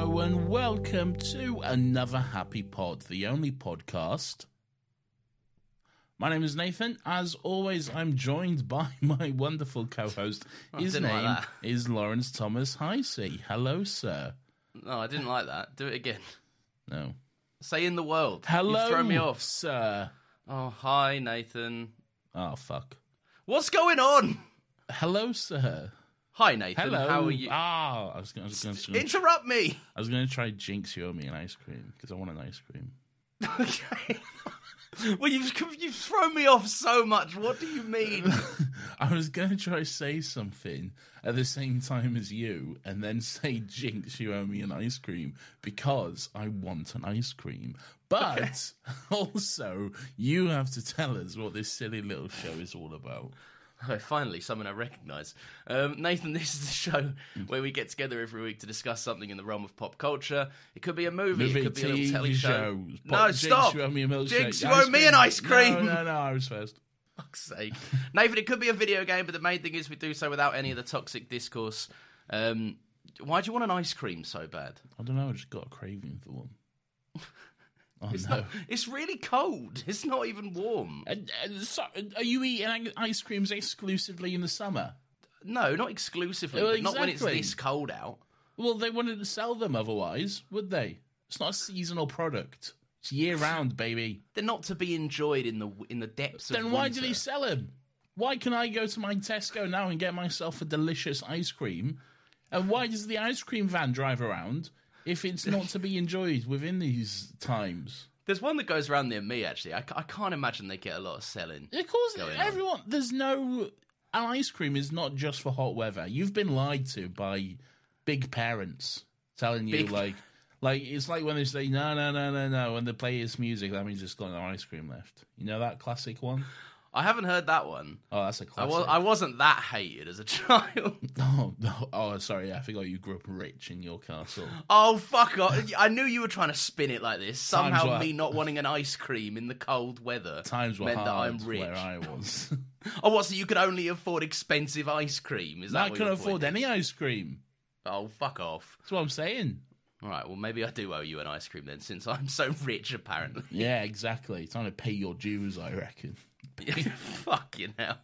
Hello and welcome to another Happy Pod, the only podcast. My name is Nathan. As always, I'm joined by my wonderful co-host. Oh, His didn't like name that. is Laurence Thomas Hisee. Hello, sir. No, I didn't like that. Do it again. No. Say in the world. Hello, You throw me off. sir. Oh, hi, Nathan. Oh fuck. What's going on? Hello, sir. Hi, Nathan. Hello. How are you? Ah, I was going to. Interrupt me. I was going to try jinx you owe me an ice cream because I want an ice cream. okay. well, you've you've thrown me off so much. What do you mean? I was going to try say something at the same time as you, and then say, "Jinx, you owe me an ice cream," because I want an ice cream. But also, you have to tell us what this silly little show is all about. Oh, finally, someone I recognise. Um, Nathan, this is the show where we get together every week to discuss something in the realm of pop culture. It could be a movie, Movie, it could be a little telly show. No, Jinx, stop. you owe me a milkshake. Jinx, you owe me an ice cream. No, no, no, I was first. fuck's sake. Nathan, it could be a video game, but the main thing is we do so without any of the toxic discourse. Um, why do you want an ice cream so bad? I don't know. I just got a craving for one. Oh It's, no. not, it's really cold. It's not even warm. Uh, uh, so, are you eating ice creams exclusively in the summer? No, not exclusively, Well, but not when it's this cold out. Well, they wouldn't sell them otherwise, would they? It's not a seasonal product. It's year round, baby. They're not to be enjoyed in the in the depths of Then why do they sell them? Why can I go to my Tesco now and get myself a delicious ice cream? And why does the ice cream van drive around if it's not to be enjoyed within these times? There's one that goes around near me. Actually, I, I can't imagine they get a lot of selling. Of course, going on. everyone. There's no. An ice cream is not just for hot weather. You've been lied to by big parents telling you Big- like, like it's like when they say no, no, no, no, no. When they play this music, that means it's got no ice cream left. You know that classic one? I haven't heard that one. Oh, that's a classic. was, I wasn't that hated as a child. Oh, no. oh, sorry. I forgot you grew up rich in your castle. Oh fuck off! I knew you were trying to spin it like this. Somehow, me not wanting an ice cream in the cold weather Times were meant hard that I'm rich. where I was. Oh, what? So you could only afford expensive ice cream? Is that I couldn't afford any ice cream. Oh, fuck off! That's what I'm saying. All right, well maybe I do owe you an ice cream then, since I'm so rich apparently. Yeah, exactly. Time to pay your dues, I reckon. Fucking hell!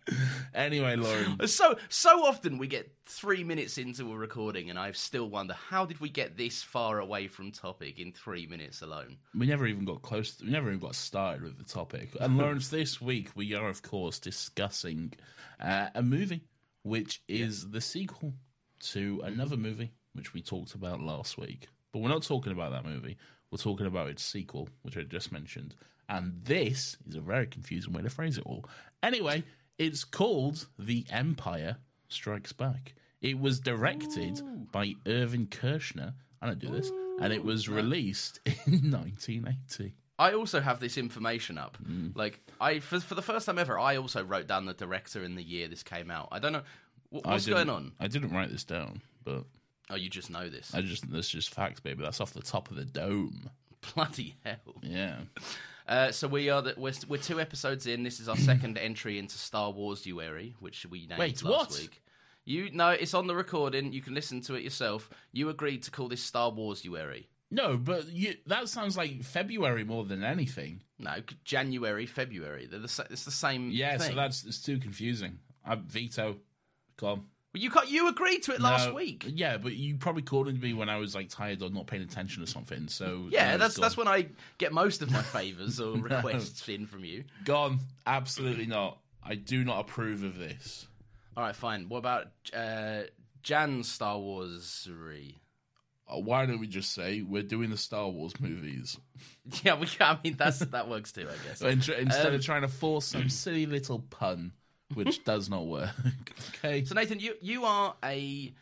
Anyway, Lauren. So so often we get three minutes into a recording, and I still wonder how did we get this far away from topic in three minutes alone? We never even got close. To, we never even got started with the topic. And Laurence, this week we are, of course, discussing uh, a movie which is the sequel to another movie which we talked about last week. But we're not talking about that movie. We're talking about its sequel, which I just mentioned. And this is a very confusing way to phrase it all. Anyway, it's called The Empire Strikes Back. It was directed by Irvin Kershner. I don't do this. And it was released in 1980. I also have this information up. Mm. Like I, for, for the first time ever, I also wrote down the director and the year this came out. I don't know what, what's going on. I didn't write this down, but Oh, you just know this. I just that's just facts, baby. That's off the top of the dome. Bloody hell! Yeah. Uh, so we are the, we're, we're two episodes in. This is our second entry into Star Wars Duary, which we named Wait, last what? week. You know, it's on the recording. You can listen to it yourself. You agreed to call this Star Wars Duary. No, but you, that sounds like February more than anything. No, January, February. They're the, it's the same. Yeah, thing. so that's it's too confusing. I veto. Come Well, you got you agreed to it last No, week. Yeah, but you probably called me when I was like tired or not paying attention or something. So Yeah, no, that's that's gone. when I get most of my favors or requests in from you. gone. Absolutely not. I do not approve of this. All right, fine. What about uh, Jan's Star Wars? Uh, Why don't we just say we're doing the Star Wars movies Yeah, we. I mean, that's that works too, I guess. Instead Um, of trying to force some silly little pun, which does not work? okay. So Nathan, you you are a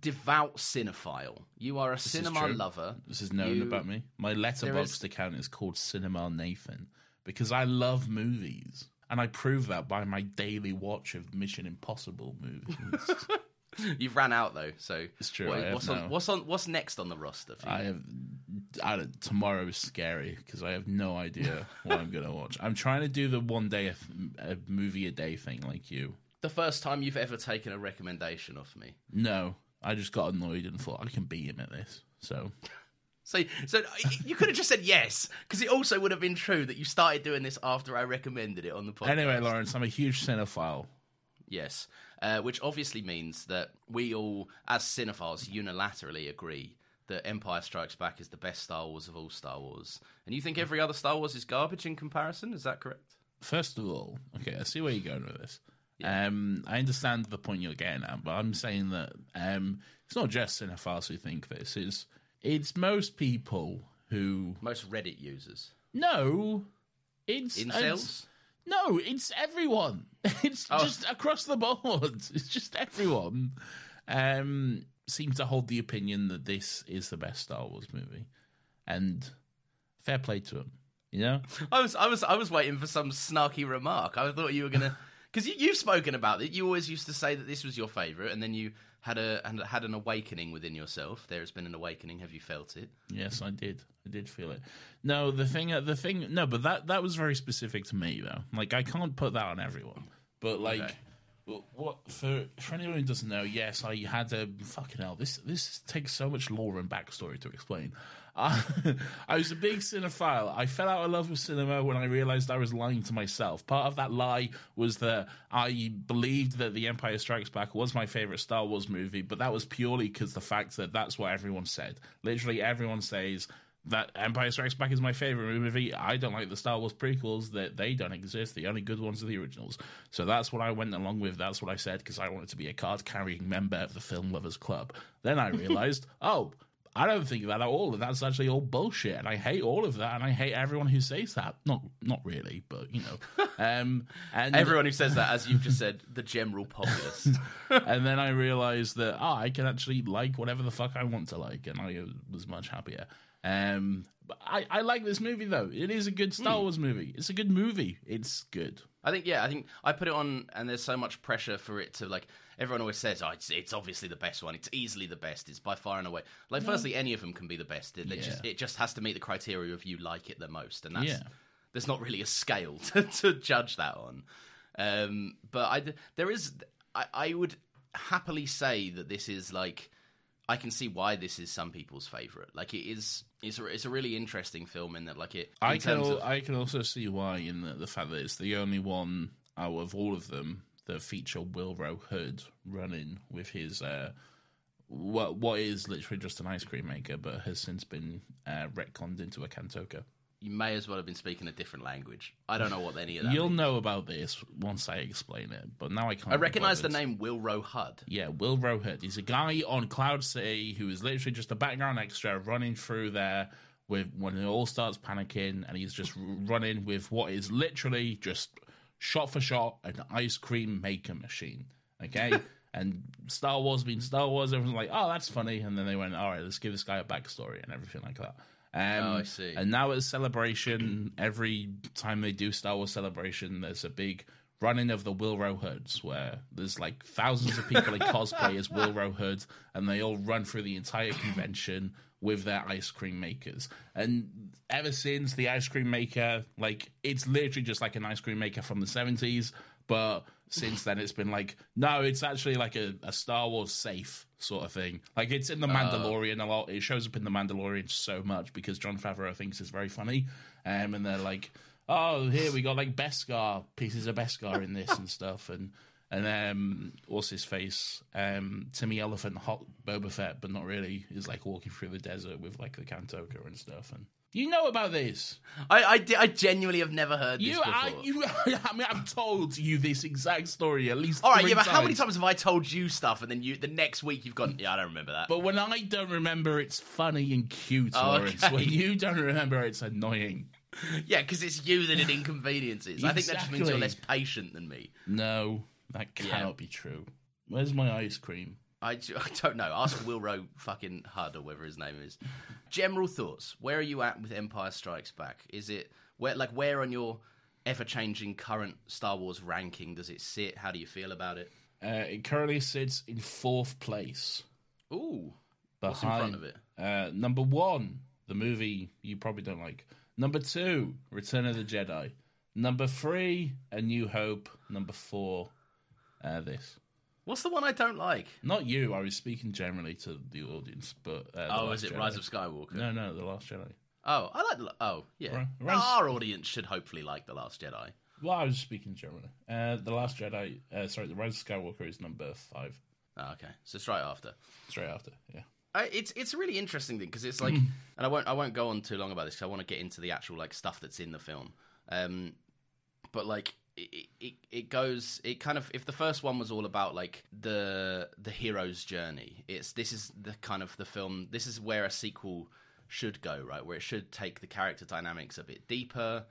devout cinephile. You are a cinema lover. This is known You- about me. My letterboxd account is called Cinema Nathan because I love movies. And I prove that by my daily watch of Mission Impossible movies. You've ran out though, so It's true, what- what's on what's on what's next on the roster? I have. I don't, tomorrow is scary because I have no idea what I'm going to watch. I'm trying to do the one day a, a movie a day thing like you. the first time you've ever taken a recommendation off me. No, I just got annoyed and thought I can beat him at this. So So, so uh, you could have just said yes, because it also would have been true that you started doing this after I recommended it on the podcast. anyway, Laurence, I'm a huge cinephile. Yes, uh, which obviously means that we all, as cinephiles, unilaterally agree that Empire Strikes Back is the best Star Wars of all Star Wars. And you think every other Star Wars is garbage in comparison? Is that correct? First of all, okay, I see where you're going with this. Um, I understand the point you're getting at, but I'm saying that um, it's not just cinephiles who think this. It's it's most people who Most Reddit users. no, it's Incels? it's- no, it's everyone. It's Oh. just across the board. It's just everyone. Um, seems to hold the opinion that this is the best Star Wars movie, and fair play to them. You know, I was, I was, I was waiting for some snarky remark. I thought you were gonna, because you, you've spoken about it. You always used to say that this was your favorite, and then you had a and had an awakening within yourself. There has been an awakening. Have you felt it? Yes, I did. I did feel it. No, the thing, uh, the thing, no, but that that was very specific to me though. Like I can't put that on everyone. But like, Okay. what for? For anyone who doesn't know, yes, I had a fucking hell. This this takes so much lore and backstory to explain. I, was a big cinephile. I fell out of love with cinema when I realized I was lying to myself. Part of that lie was that I believed that The Empire Strikes Back was my favorite Star Wars movie, but that was purely because the fact that that's what everyone said. Literally, everyone says that Empire Strikes Back is my favorite movie. I don't like the Star Wars prequels; that they don't exist. The only good ones are the originals. So that's what I went along with. That's what I said because I wanted to be a card-carrying member of the Film Lovers Club. Then I realized, oh. I don't think that at all. That's actually all bullshit, and I hate all of that, and I hate everyone who says that. Not, not really, but you know. Um, and Everyone who says that, as you've just said, the general populace. and then I realized that oh, I can actually like whatever the fuck I want to like, and I was much happier. Um, I, I like this movie though. It is a good Star Wars movie. It's a good movie. It's good. I think yeah, I think I put it on, and there's so much pressure for it to like. Everyone always says, "Oh, it's, it's obviously the best one. It's easily the best. It's by far and away." Like, firstly, any of them can be the best. It, it just it just has to meet the criteria of you like it the most, and that's Yeah. there's not really a scale to, to judge that on. Um, but I there is I, I would happily say that this is like I can see why this is some people's favorite. Like, it is it's a, it's a really interesting film in that like it. I can al- of, I can also see why in the, the fact that it's the only one out of all of them that feature Willrow Hood running with his uh, what what is literally just an ice cream maker, but has since been uh, retconned into a cantoka. You may as well have been speaking a different language. I don't know what any of that. You'll means. know about this once I explain it, but now I can't. I recognise the name Willrow Hood. Yeah, Willrow Hood. He's a guy on Cloud City who is literally just a background extra running through there with when it all starts panicking, and he's just running with what is literally just shot for shot an ice cream maker machine. Okay, And Star Wars being Star Wars, everyone's like, "Oh, that's funny," and then they went, "All right, let's give this guy a backstory and everything like that." Um, Oh, I see. And now at Celebration, every time they do Star Wars Celebration, there's a big running of the Willrow Hoods where there's like thousands of people in cosplay as Willrow Hoods, and they all run through the entire convention with their ice cream makers. And ever since the ice cream maker, like it's literally just like an ice cream maker from the 70s, but since then it's been like no it's actually like a, a star wars safe sort of thing. Like it's in the mandalorian a lot. It shows up in the mandalorian so much because jon favreau thinks it's very funny. Um, and they're like oh here we got like beskar pieces of beskar in this and stuff. And and um what's his face? Um timmy elephant hot boba fett but not really. Is like walking through the desert with like the kantoka and stuff. And you know about this I, I, I genuinely have never heard this you, before. I, you, I mean, I've told you this exact story at least. All right, yeah, but how many times have I told you stuff and then you the next week you've gone, yeah, I don't remember that. But when I don't remember, it's funny and cute, Oh, Laurence. okay. When you don't remember, it's annoying. yeah, because it's you that it inconveniences. I think that just means you're less patient than me. No, that cannot Yeah. be true. Where's my ice cream? I, I don't know. Ask Willrow fucking Hood or whatever his name is. General thoughts. Where are you at with Empire Strikes Back? Is it where like where on your ever changing current Star Wars ranking does it sit? How do you feel about it? Uh, it currently sits in fourth place. Ooh, Behind, What's in front of it? Uh, number one, the movie you probably don't like. Number two, Return of the Jedi. Number three, A New Hope. Number four, uh, this. What's the one I don't like? Not you. I was speaking generally to the audience, but uh, Oh, is it Jedi. Rise of Skywalker? No, no, the Last Jedi. Oh, I like. the- Oh, yeah. Ri- Rise- Our audience should hopefully like the Last Jedi. Well, I was speaking generally. Uh, the Last Jedi. Uh, sorry, the Rise of Skywalker is number five. Oh, okay, so straight after. Straight after. Yeah. I, it's it's a really interesting thing because it's like, and I won't I won't go on too long about this because I want to get into the actual like stuff that's in the film. Um, but like it, it it goes it kind of if the first one was all about like the the hero's journey, it's this is the kind of the film. This is where a sequel should go right, where it should take the character dynamics a bit deeper.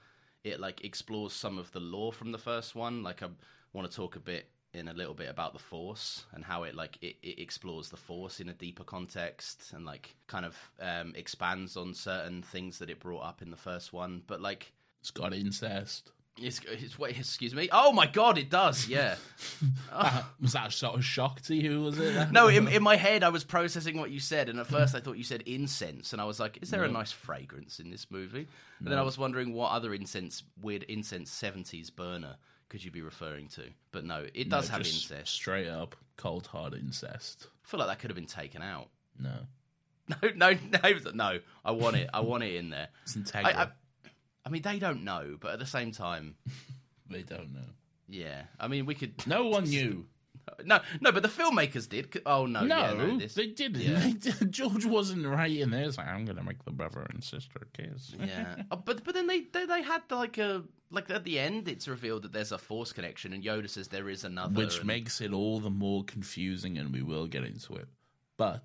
It like explores some of the lore from the first one. Like I want to talk a bit in a little bit about the force and how it like it, it explores the force in a deeper context and like kind of um expands on certain things that it brought up in the first one but like It's got incest. It's, it's wait excuse me oh my god it does yeah was that a sort of shock to you? Was it? no in, in my head i was processing what you said and at first i thought you said incense and i was like is there a nice fragrance in this movie and then i was wondering what other incense weird incense 70s burner could you be referring to but no it does No, have incest Straight up, cold hard incest. i feel like that could have been taken out No, No, no, no, no. I want it. I want it in there. it's integral. I, I, I mean, they don't know, but at the same time, They don't know. yeah. I mean, we could. No one knew. No, no, but the filmmakers did. Oh no, No, yeah, no this, they didn't. Yeah. Did- George wasn't right in there. Like I'm gonna make the brother and sister kiss. yeah. Oh, but but then they, they they had like a like at the end, it's revealed that there's a force connection, and Yoda says there is another. which and- makes it all the more confusing, and we will get into it. But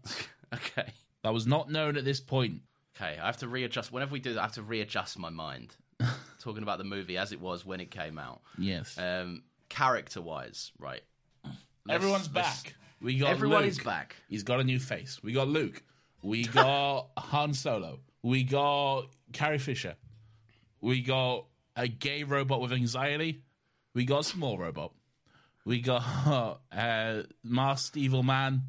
okay, that was not known at this point. Okay. I have to readjust. Whenever we do that, I have to readjust my mind. Talking about the movie as it was when it came out. Yes, Um, character wise, right? Let's- everyone's let's- back. We got Everyone Luke. is back. He's got a new face. We got Luke. We got Han Solo. We got Carrie Fisher. We got a gay robot with anxiety. We got a small robot. We got uh, masked evil man.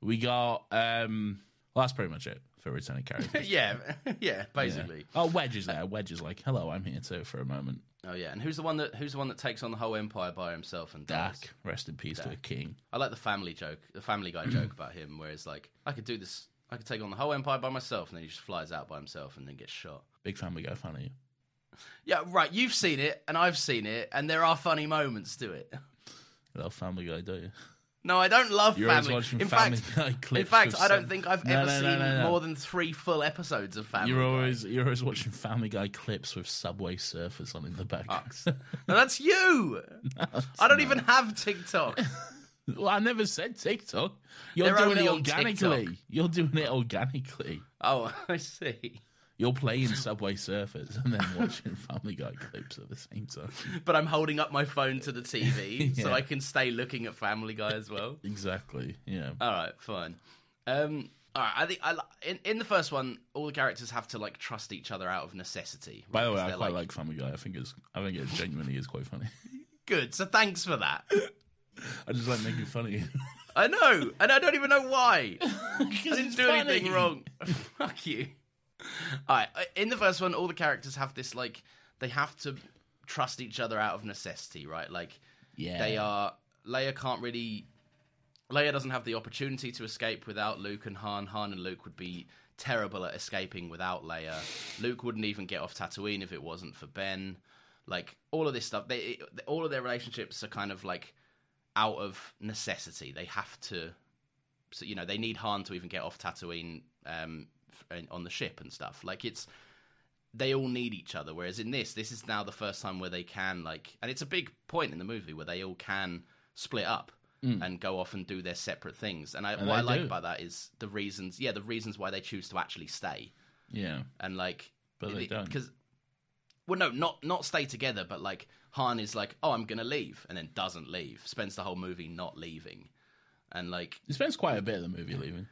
We got um. Well, that's pretty much it for returning. Yeah, yeah, basically. Oh, Wedge is there. Wedge is like, "Hello, I'm here too for a moment." Oh yeah, and who's the one that who's the one that takes on the whole empire by himself and dies? Dak, rest in peace to a king. I like the family joke, the Family Guy joke about him, where it's like, I could do this, I could take on the whole empire by myself, and then he just flies out by himself and then gets shot. Big Family Guy fan of you. Yeah, right. You've seen it, and I've seen it, and there are funny moments to it. Love Family Guy, don't you? No, I don't love You're always Family. watching in Family fact, Guy in fact, I don't think I've No, ever no, no, seen more than three full episodes of Family You're Guy. always you're always watching Family Guy clips with Subway Surfers on in the back. Ah. No, that's you. I don't even have TikTok. well, I never said TikTok. You're They're doing it organically. TikTok. You're doing it organically. Oh, I see. You're playing Subway Surfers and then watching Family Guy clips at the same time. But I'm holding up my phone to the TV so I can stay looking at Family Guy as well. Exactly. Yeah. All right, fine. Um, all right, I think I in in the first one, all the characters have to like trust each other out of necessity. By the way, I quite like Family Guy. I think it's I think it genuinely is quite funny. good. So thanks for that. I just like making funny. I know, and I don't even know why. I didn't do funny. anything wrong. Fuck you. All right, in the first one, all the characters have this like they have to trust each other out of necessity, right? Like Yeah. they are. Leia can't really. Leia doesn't have the opportunity to escape without Luke and Han. Han and Luke would be terrible at escaping without Leia. Luke wouldn't even get off Tatooine if it wasn't for Ben. Like all of this stuff, they all of their relationships are kind of like out of necessity. They have to, so you know, they need Han to even get off Tatooine um, on the ship and stuff. Like it's they all need each other. Whereas in this, this is now the first time where they can like, and it's a big point in the movie where they all can split up and go off and do their separate things. And, I, Mm. And what I like do. about that is the reasons, yeah, the reasons why they choose to actually stay Yeah. and like, But they don't. because. Well, no, not not stay together, but like Han is like, oh, I'm gonna leave, and then doesn't leave. Spends the whole movie not leaving, and like He spends quite a bit of the movie leaving.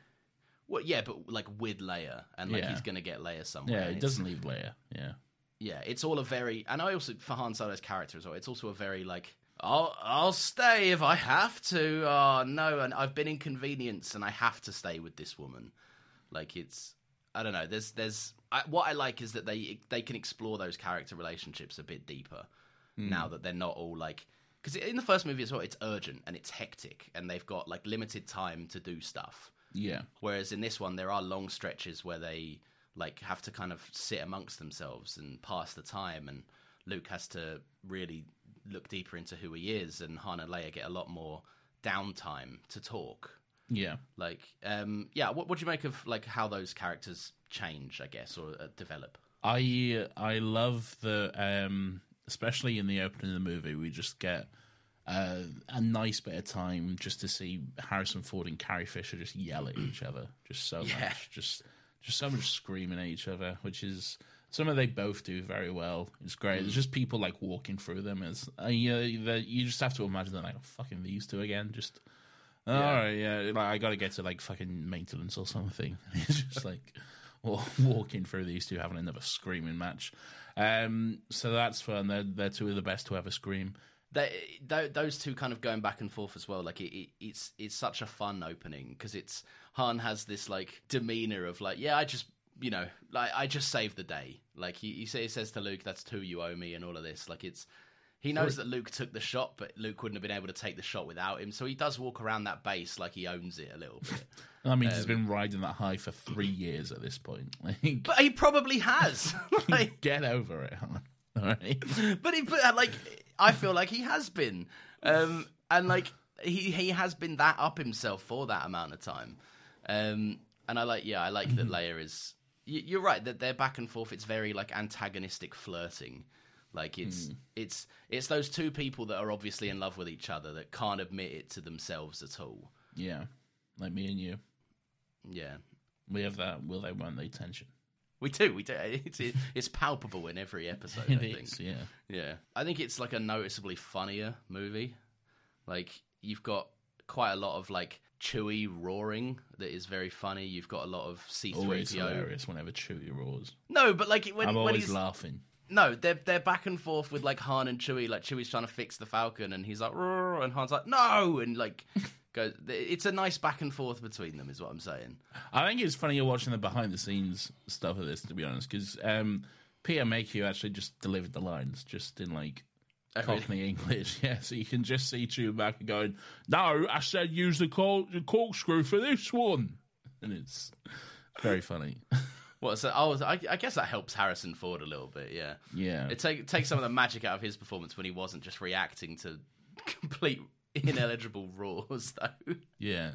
Well, yeah, but like with Leia, and like Yeah. he's gonna get Leia somewhere. Yeah, it's- doesn't leave Leia. Yeah. Yeah, it's all a very, and I also for Han Solo's character as well. It's also a very like, I'll I'll stay if I have to. Oh no, and I've been inconvenienced, and I have to stay with this woman. Like it's, I don't know. There's there's I, what I like is that they they can explore those character relationships a bit deeper hmm. now that they're not all like. Because in the first movie as well, it's urgent and it's hectic, and they've got like limited time to do stuff. Yeah. Whereas in this one, there are long stretches where they like have to kind of sit amongst themselves and pass the time, and Luke has to really look deeper into who he is, and Han and Leia get a lot more downtime to talk. Yeah. Like, um, yeah, what what do you make of like how those characters change, I guess, or uh, develop? I I love the um especially in the opening of the movie we just get uh, a nice bit of time just to see Harrison Ford and Carrie Fisher just yell at each other just so Yeah. much just just so much screaming at each other which is something they both do very well it's great there's just people like walking through them it's uh, you, know, you just have to imagine they're like oh, fucking these two again just all right, yeah. Like I got to get to like fucking maintenance or something. It's just like walking through these two having another screaming match. Um, so that's fun. They're they're two of the best to ever scream. They, th- those two kind of going back and forth as well. Like it, it, it's it's such a fun opening because it's Han has this like demeanor of like, yeah, I just you know, like I just saved the day. Like he he, say, he says to Luke, "That's two you owe me," and all of this. Like it's he knows that Luke took the shot, but Luke wouldn't have been able to take the shot without him. So he does walk around that base like he owns it a little bit. That means he's um, been riding that high for three years at this point. Like, but he probably has. like, get over it. hon. All right. but he but like I feel like he has been, um, and like he he has been that up himself for that amount of time, um, and I like yeah I like that Leia is. y- You're right that they're back and forth. It's very like antagonistic flirting. Like it's it's it's those two people that are obviously in love with each other that can't admit it to themselves at all. Yeah, like me and you. Yeah, We have that will they won't they tension. We do. We do. It's it's palpable in every episode. I think. is, yeah. Yeah, I think it's like a noticeably funnier movie. Like you've got quite a lot of like Chewie roaring that is very funny. You've got a lot of C three PO. hilarious whenever Chewie roars. No, but like when I'm when always he's laughing. no, they're they're back and forth with like Han and Chewie. Like Chewie's trying to fix the Falcon, and he's like, "Roar," and Han's like, no, and like goes. It's a nice back and forth between them, is what I'm saying. I think it's funny you're watching the behind the scenes stuff of this, to be honest, because um, Peter Mayhew actually just delivered the lines just in like Oh, really? Cockney English. Yeah, so you can just see Chewbacca going, "No, I said use the, cork- the corkscrew for this one," and it's very funny. What? So oh, I, I guess that helps Harrison Ford a little bit. Yeah. yeah, It take, takes some of the magic out of his performance when he wasn't just reacting to complete ineligible roars, though. yeah,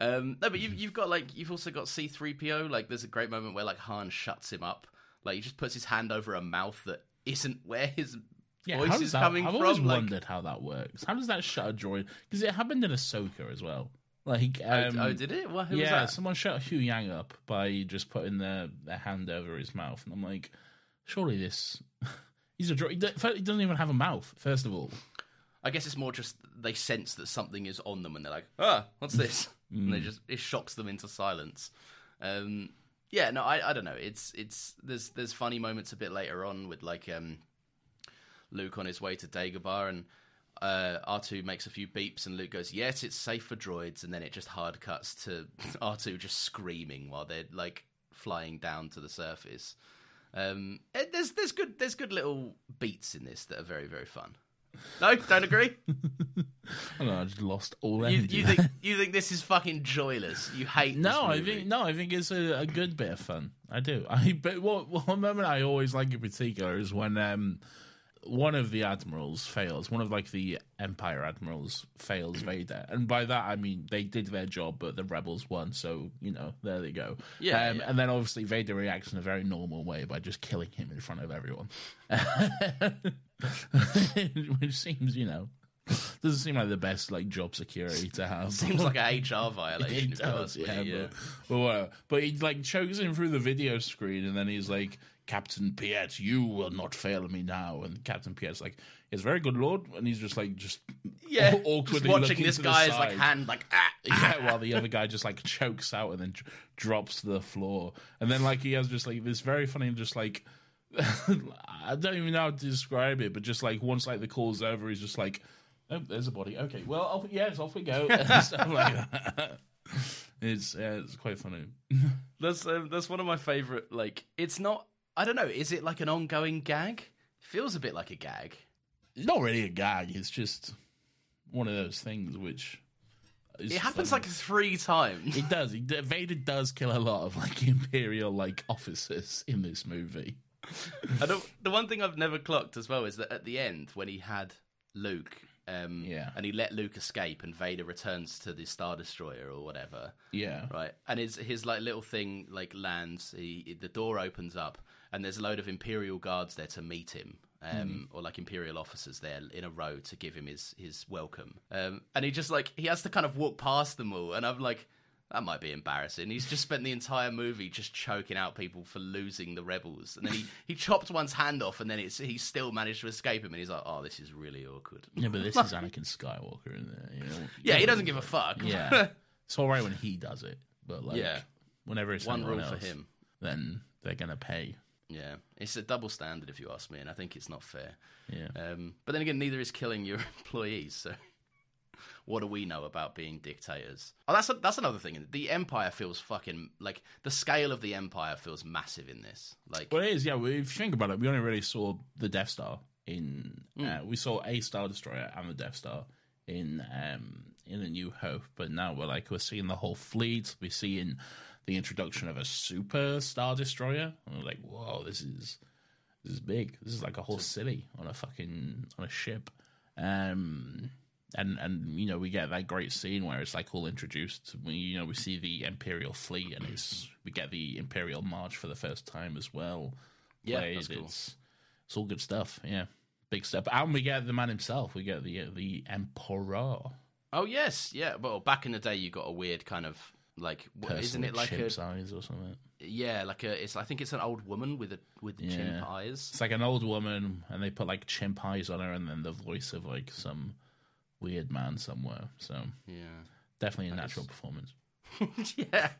Um, no, but you've you've got like you've also got C three PO. Like, there's a great moment where like Han shuts him up. Like, he just puts his hand over a mouth that isn't where his yeah. voice is that, coming I've from. always like, wondered how that works. How does that shut a droid? Because it happened in Ahsoka as well. Like, Oh, um, oh, did it? Well, who was yeah, that? someone shut Huyang up by just putting their, their hand over his mouth, and I'm like, surely this. He's a dro- he he doesn't even have a mouth. First of all, I guess it's more just they sense that something is on them, and they're like, "Ah, what's this?" and they just it shocks them into silence. Um, yeah, no, I, I don't know. It's it's there's there's funny moments a bit later on with like um, Luke on his way to Dagobah, and uh, R2 makes a few beeps, and Luke goes, "Yes, it's safe for droids," and then it just hard cuts to R2 just screaming while they're like flying down to the surface. Um, eh, there's there's good there's good little beats in this that are very very fun. No, don't agree. I don't know. I just lost all You, energy. you think you think this is fucking joyless? You hate this No, I think no, I think it's a, a good bit of fun. I do. I but what one moment I always like in particular is when um one of the admirals fails. One of like the Empire admirals fails Vader, and by that I mean they did their job, but the rebels won. So you know, there they go. Yeah, um, yeah. And then obviously Vader reacts in a very normal way by just killing him in front of everyone, which seems you know doesn't seem like the best like job security to have. Seems like an HR violation. It if you ask does, yeah, yeah. But, but whatever. But he like chokes him through the video screen, and then he's like, "Captain Piett, you will not fail me now." And Captain Piett's like, "Yes, very good, Lord." And he's just like, just Yeah, aw- just awkwardly watching this guy's like hand like ah. Yeah, while the other guy just like chokes out and then dr- drops to the floor, and then like he has just like this very funny, just like I don't even know how to describe it, but just like once like the call's over, he's just like, "Oh, there's a body. Okay, well, off, yes, off we go." It's yeah, it's quite funny. That's um, that's one of my favorite. Like, it's not. I don't know. Is it like an ongoing gag? Feels a bit like a gag. It's not really a gag. It's just one of those things which It happens funny. like three times. it does. He, Vader does kill a lot of like imperial like officers in this movie. I don't, the one thing I've never clocked as well is that at the end when he had Luke, um, Yeah. and he let Luke escape, and Vader returns to the Star Destroyer or whatever, Yeah, right? And his his like little thing like lands. He the door opens up, and there's a load of Imperial guards there to meet him. Um, Or like imperial officers there in a row to give him his his welcome, um, and he just like he has to kind of walk past them all, and I'm like, that might be embarrassing. He's just spent the entire movie just choking out people for losing the rebels, and then he, he chopped one's hand off, and then it's he still managed to escape him, and he's like, oh, this is really awkward. yeah, but this is Anakin Skywalker, isn't it? You know? Yeah, he doesn't give a fuck. Yeah, it's all right when he does it, but like, Yeah. whenever it's One rule for else, him. then they're gonna pay. Yeah, it's a double standard if you ask me, and I think it's not fair. Yeah, Um, but then again, neither is killing your employees. So, what do we know about being dictators? Oh, that's a, that's another thing. The empire feels fucking like the scale of the empire feels massive in this. Like, well, it is. Yeah, well, if you think about it, we only really saw the Death Star in. Uh, we saw a Star Destroyer and the Death Star in um in A New Hope, but now we're like we're seeing the whole fleet. We're seeing the introduction of a super Star Destroyer. And we're like, whoa, this is this is big. This is like a whole city on a fucking on a ship. Um, and and you know we get that great scene where it's like all introduced. We you know we see the Imperial fleet and it's we get the Imperial March for the first time as well. Yeah, played. that's cool. It's it's all good stuff. Yeah, big step. And we get the man himself. We get the the Emperor. oh yes, yeah. Well, back in the day, you got a weird kind of like, person isn't it like chimp a size or something? yeah, like a? It's I think it's an old woman with a with Yeah. chimp eyes. It's like an old woman, and they put like chimp eyes on her, and then the voice of like some weird man somewhere. So Yeah. definitely a natural performance. yeah.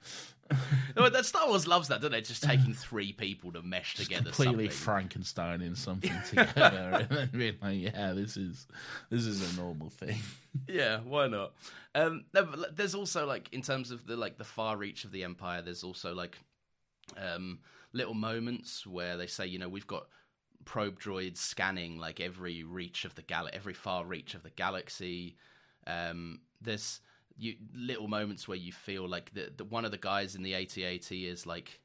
No, that Star Wars loves that, don't it? Just taking three people to mesh together. completely. Frankenstein in something together, and then being like, "Yeah, this is this is a normal thing." yeah, why not? Um, no, but there's also like in terms of the like the far reach of the empire. There's also like um, little moments where they say, you know, we've got probe droids scanning like every reach of the gal, every far reach of the galaxy. Um, there's you little moments where you feel like the, the one of the guys in the AT-AT is like.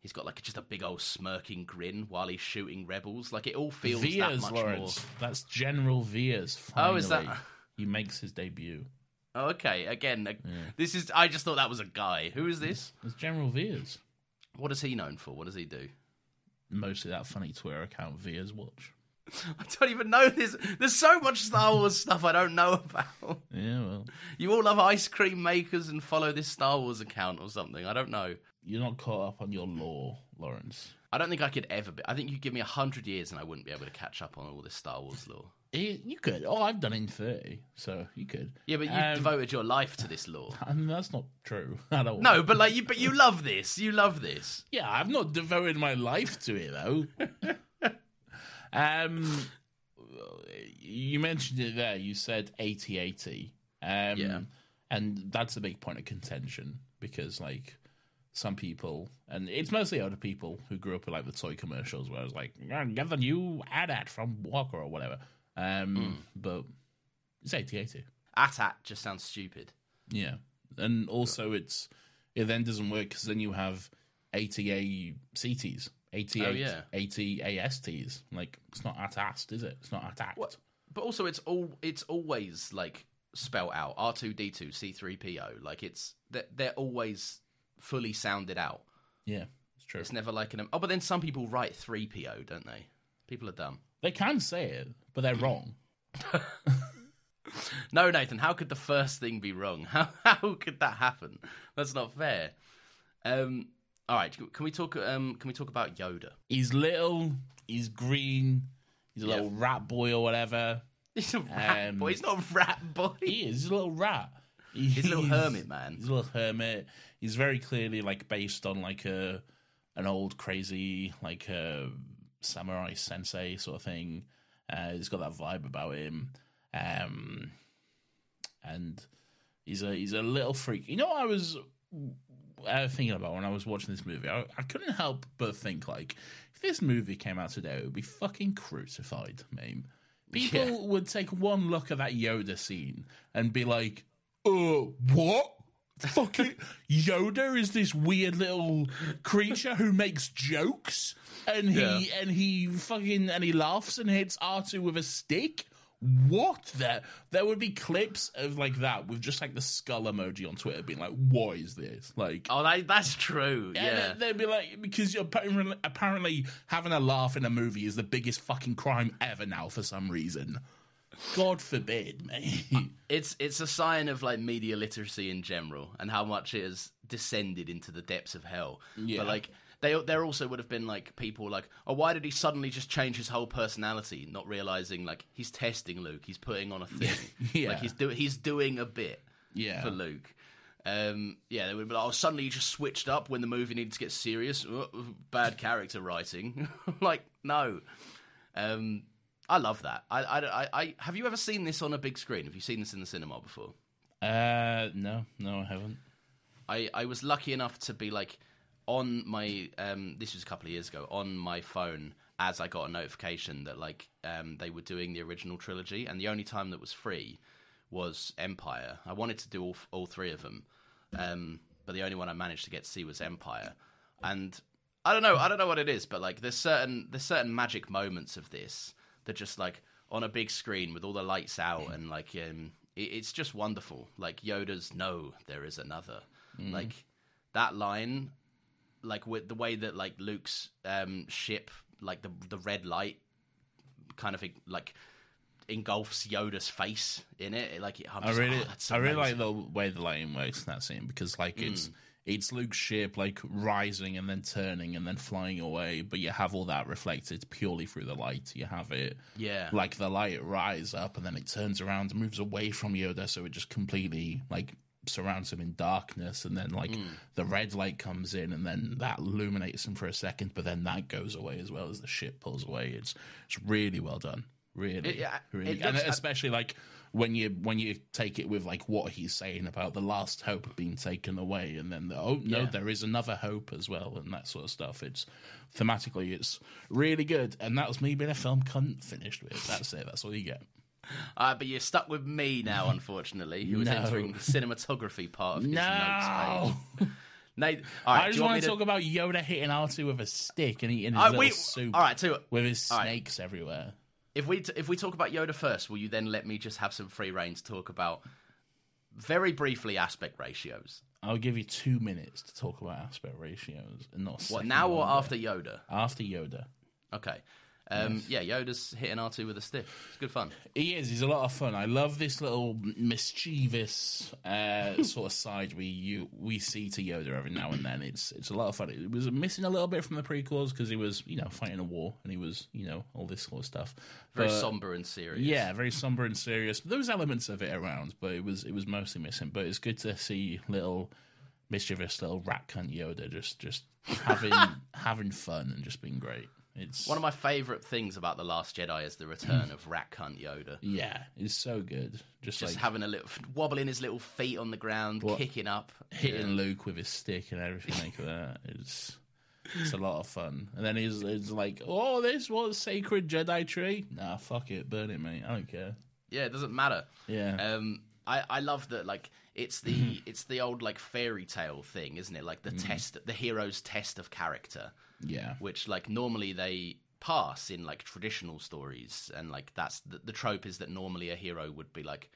He's got like just a big old smirking grin while he's shooting rebels. Like it all feels that much Laurence. more. That's General Veers. Oh, is that- He makes his debut. Oh, okay. Again, uh, this is. I just thought that was a guy. Who is this? It's General Veers. What is he known for? What does he do? Mostly that funny Twitter account Veers Watch. I don't even know this. There's so much Star Wars stuff I don't know about. Yeah, well, You all love ice cream makers and follow this Star Wars account or something. I don't know. you're not caught up on your lore, Laurence. I don't think I could ever be. I think you give me a hundred years and I wouldn't be able to catch up on all this Star Wars lore. You, you could. Oh, I've done it in thirty, so you could. Yeah, but you Um, devoted your life to this lore. I mean, that's not true at all. No, but like you, but you love this. You love this. Yeah, I've not devoted my life to it though. Um, you mentioned it there. You said 80-80. Um, Yeah. and that's a big point of contention because like some people, and it's mostly older people who grew up with like the toy commercials, where it's like, "Yeah, get the new AT-AT from Walker or whatever. Um, but it's 80-80. AT-AT just sounds stupid. Yeah, and also it's it then doesn't work because then you have ATA CTs, 88, Oh, yeah. 80 ASTs. Like it's not ATAST, is it? It's not ATACT. What? But also, it's all it's always like spelt out R two D two C three PO. Like it's they're, they're always fully sounded out. Yeah, it's true. It's never like an oh, but then some people write three PO, don't they? People are dumb. They can say it, but they're wrong. No, Nathan, how could the first thing be wrong? How how could that happen? That's not fair. Um, all right, can we talk? Um, can we talk about Yoda? He's little. He's green. He's a Yeah. little rat boy or whatever. He's a rat Um, boy. He's not a rat boy. He is. He's a little rat. He's a little hermit man. He's a little hermit. He's very clearly like based on like a an old crazy like uh, samurai sensei sort of thing. Uh, he's got that vibe about him, um, and he's a he's a little freak. You know what I was uh, thinking about when I was watching this movie? I, I couldn't help but think like if this movie came out today, it would be fucking crucified, meme. People Yeah. would take one look at that Yoda scene and be like, uh, what? Fucking Yoda is this weird little creature who makes jokes and he Yeah. and he fucking and he laughs and hits R2 with a stick. What there there would be clips of like that with just like the skull emoji on Twitter being like, what is this? Like Oh, that, that's true. and Yeah. they'd be like, because you're apparently, apparently having a laugh in a movie is the biggest fucking crime ever now for some reason. God forbid, mate. It's it's a sign of like media literacy in general and how much it has descended into the depths of hell. Yeah. But like they there also would have been like people like, oh, why did he suddenly just change his whole personality? Not realizing like he's testing Luke, he's putting on a thing, Yeah. like he's doing he's doing a bit Yeah. for Luke. Um, yeah, they would be like, oh, suddenly you just switched up when the movie needed to get serious. Bad character writing. like, no. Um, I love that. I, I, I, I, have you ever seen this on a big screen? Have you seen this in the cinema before? Uh, no, no, I haven't. I, I was lucky enough to be like on my um this was a couple of years ago on my phone as I got a notification that like um they were doing the original trilogy and the only time that was free was Empire. I wanted to do all all three of them. Um but the only one I managed to get to see was Empire. And I don't know, I don't know what it is, but like there's certain there's certain magic moments of this that just like on a big screen with all the lights out and like um it, it's just wonderful. Like Yoda's no, there is another. Like that line like with the way that like Luke's um ship like the the red light kind of like engulfs Yoda's face in it like I'm I really, oh, that's I really amazing. like the way the lighting works in that scene because like it's it's Luke's ship like rising and then turning and then flying away, but you have all that reflected purely through the light. You have it, Yeah. like the light rise up and then it turns around and moves away from Yoda, so it just completely like surrounds him in darkness, and then like Mm. the red light comes in and then that illuminates him for a second, but then that goes away as well as the ship pulls away. It's it's really well done, really, It- yeah, really, it and looks- especially like when you when you take it with like what he's saying about the last hope being taken away, and then the, oh no, Yeah. there is another hope as well, and that sort of stuff. It's thematically, it's really good, and that was me being a film cunt finished with. That's it. That's all you get. Uh, but you're stuck with me now, unfortunately, who was No. entering the cinematography part of his notes No. page. Nate, right, I just want, want to talk about Yoda hitting R2 with a stick and eating his Uh, little we- soup all right, too. with his all right. snakes everywhere. If we t- if we talk about Yoda first, will you then let me just have some free reign to talk about very briefly aspect ratios? I'll give you two minutes to talk about aspect ratios and not What now or after Yoda? After Yoda. Okay. Um, Yeah, Yoda's hitting R2 with a stick. It's good fun. He is. He's a lot of fun. I love this little mischievous uh, sort of side we you we see to Yoda every now and then. It's it's a lot of fun. It was missing a little bit from the prequels because he was you know fighting a war and he was you know all this sort of stuff. Very But- somber and serious. Yeah, very somber and serious. There was elements of it around, but it was it was mostly missing. But it's good to see little mischievous little rat cunt Yoda just just having having fun and just being great. It's One of my favourite things about The Last Jedi is the return of Rat Cunt Yoda. yeah, it's so good. Just, Just like having a little wobbling his little feet on the ground, What? kicking up, hitting Luke with his stick and everything like that. It's it's a lot of fun. And then he's, he's like, "Oh, this was sacred Jedi tree." Nah, fuck it, burn it, mate. I don't care. Yeah, it doesn't matter. Yeah, Um, I, I love that like it's the mm-hmm. it's the old like fairy tale thing, isn't it? Like the mm-hmm. test, the hero's test of character, yeah, which like normally they pass in like traditional stories, and like that's the, the trope is that normally a hero would be like,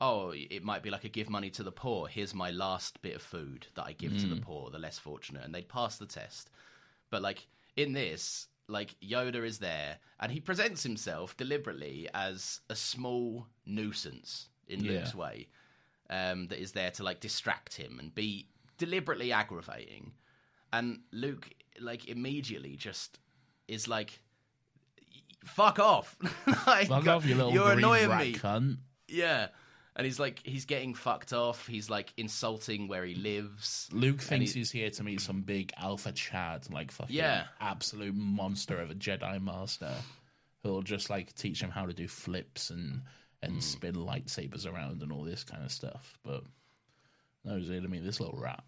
oh, it might be like a give money to the poor. Here's my last bit of food that I give to the mm. poor, the less fortunate, and they'd pass the test. But like in this, like Yoda is there, and he presents himself deliberately as a small nuisance in Yeah. Luke's way, um, that is there to like distract him and be deliberately aggravating. And Luke, like immediately, just is like, "Fuck off! like, fuck off, you little you're green annoying me." cunt. Yeah. And he's like, he's getting fucked off. He's like insulting where he lives. Luke thinks he- he's here to meet some big alpha Chad, like fucking Yeah. absolute monster of a Jedi master, who'll just like teach him how to do flips and and Hmm. spin lightsabers around and all this kind of stuff. But no, he's here to meet this little rat.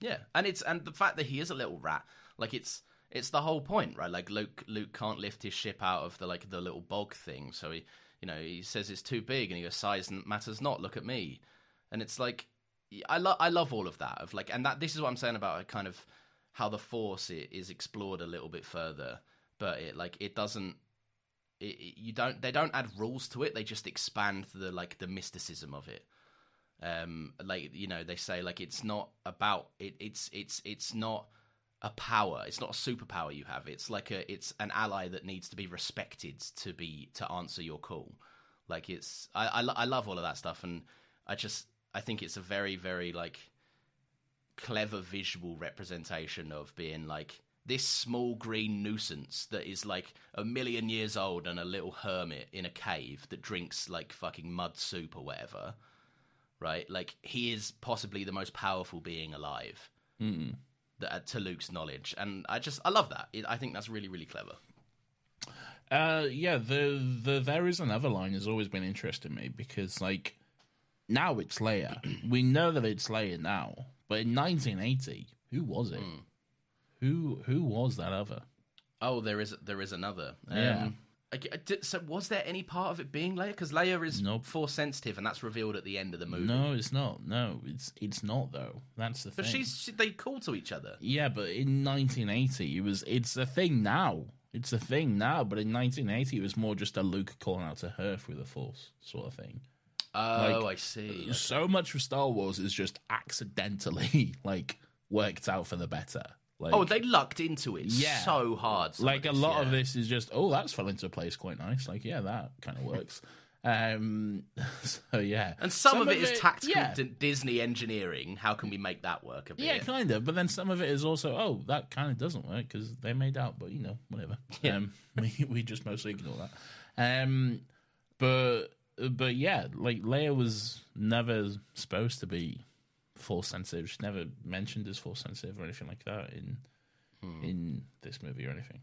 Yeah, and it's and the fact that he is a little rat, like it's it's the whole point, right? Like Luke Luke can't lift his ship out of the like the little bog thing, so he you know he says it's too big, and he goes size matters not. Look at me, and it's like I love I love all of that of like, and that this is what I'm saying about uh, kind of how the Force is explored a little bit further, but it like it doesn't. It, you don't. They don't add rules to it. They just expand the like the mysticism of it um like you know they say like it's not about it it's it's it's not a power it's not a superpower you have it's like a it's an ally that needs to be respected to be to answer your call like it's i i, I love all of that stuff and i just i think it's a very very like clever visual representation of being like this small green nuisance that is like a million years old and a little hermit in a cave that drinks like fucking mud soup or whatever right? Like he is possibly the most powerful being alive, Mm. that, uh, to Luke's knowledge, and I just I love that. I think that's really really clever. Uh, yeah, the the there is another line has always been interesting me because like now it's Leia. we know that it's Leia now, but in 1980, who was it? Hmm. Who who was that other? Oh, there is there is another. Yeah. Um, I g- I did- so was there any part of it being Leia? Because Leia is Nope. force sensitive, and that's revealed at the end of the movie. No, it's not. No, it's it's not though. That's the but thing. she's she, they call to each other. Yeah, but in 1980, it was it's a thing now. It's a thing now, but in 1980, it was more just a Luke calling out to her through the Force sort of thing. Oh, Like, I see. So much of Star Wars is just accidentally like worked out for the better. Like, Oh, they lucked into it Yeah. so hard. some like a lot of this is just oh that's fell into place quite nice. Like yeah, that kind of works. um, so yeah, And some, of it is tactical Yeah, D- Disney engineering. How can we make that work a bit? Yeah, kind of. But then some of it is also, oh, that kind of doesn't work because they made out. But you know, whatever. Um, we we just mostly ignore that. Um, but but yeah, like Leia was never supposed to be force sensitive. She's never mentioned as force sensitive or anything like that in in this movie or anything.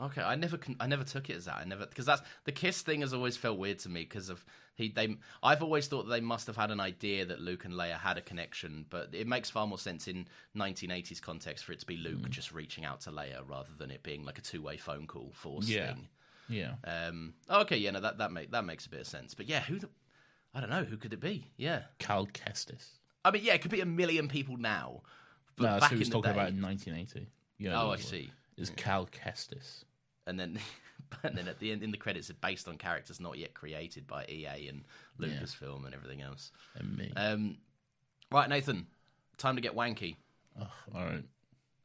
Okay, I never, I never took it as that. I never because that's the kiss thing has always felt weird to me because of he. They, I've always thought that they must have had an idea that Luke and Leia had a connection, but it makes far more sense in 1980s context for it to be Luke Mm. just reaching out to Leia rather than it being like a two way phone call force Yeah. thing. Yeah. Um, okay, yeah, no, that that make, that makes a bit of sense. But yeah, who? The, I don't know. Who could it be? Yeah, Cal Kestis. I mean, yeah, it could be a million people now. But No, that's back who was in talking day, about in 1980. Yeah, Oh, I see. Is Cal Kestis. and then and then at the end in the credits it's based on characters not yet created by EA and Lucasfilm and everything else. And me. Um, right, Nathan, time to get wanky. oh, all right.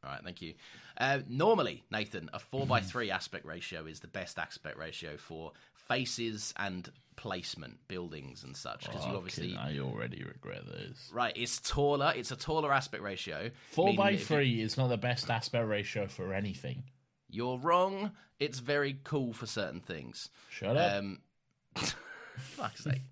All right, thank you. Uh, normally, Nathan, a four by three aspect ratio is the best aspect ratio for faces and placement, buildings and such. Because you obviously I already regret this. right, it's taller. It's a taller aspect ratio. Four by that if you- three is not the best aspect ratio for anything. You're wrong. It's very cool for certain things. Shut up. Um, fuck's sake.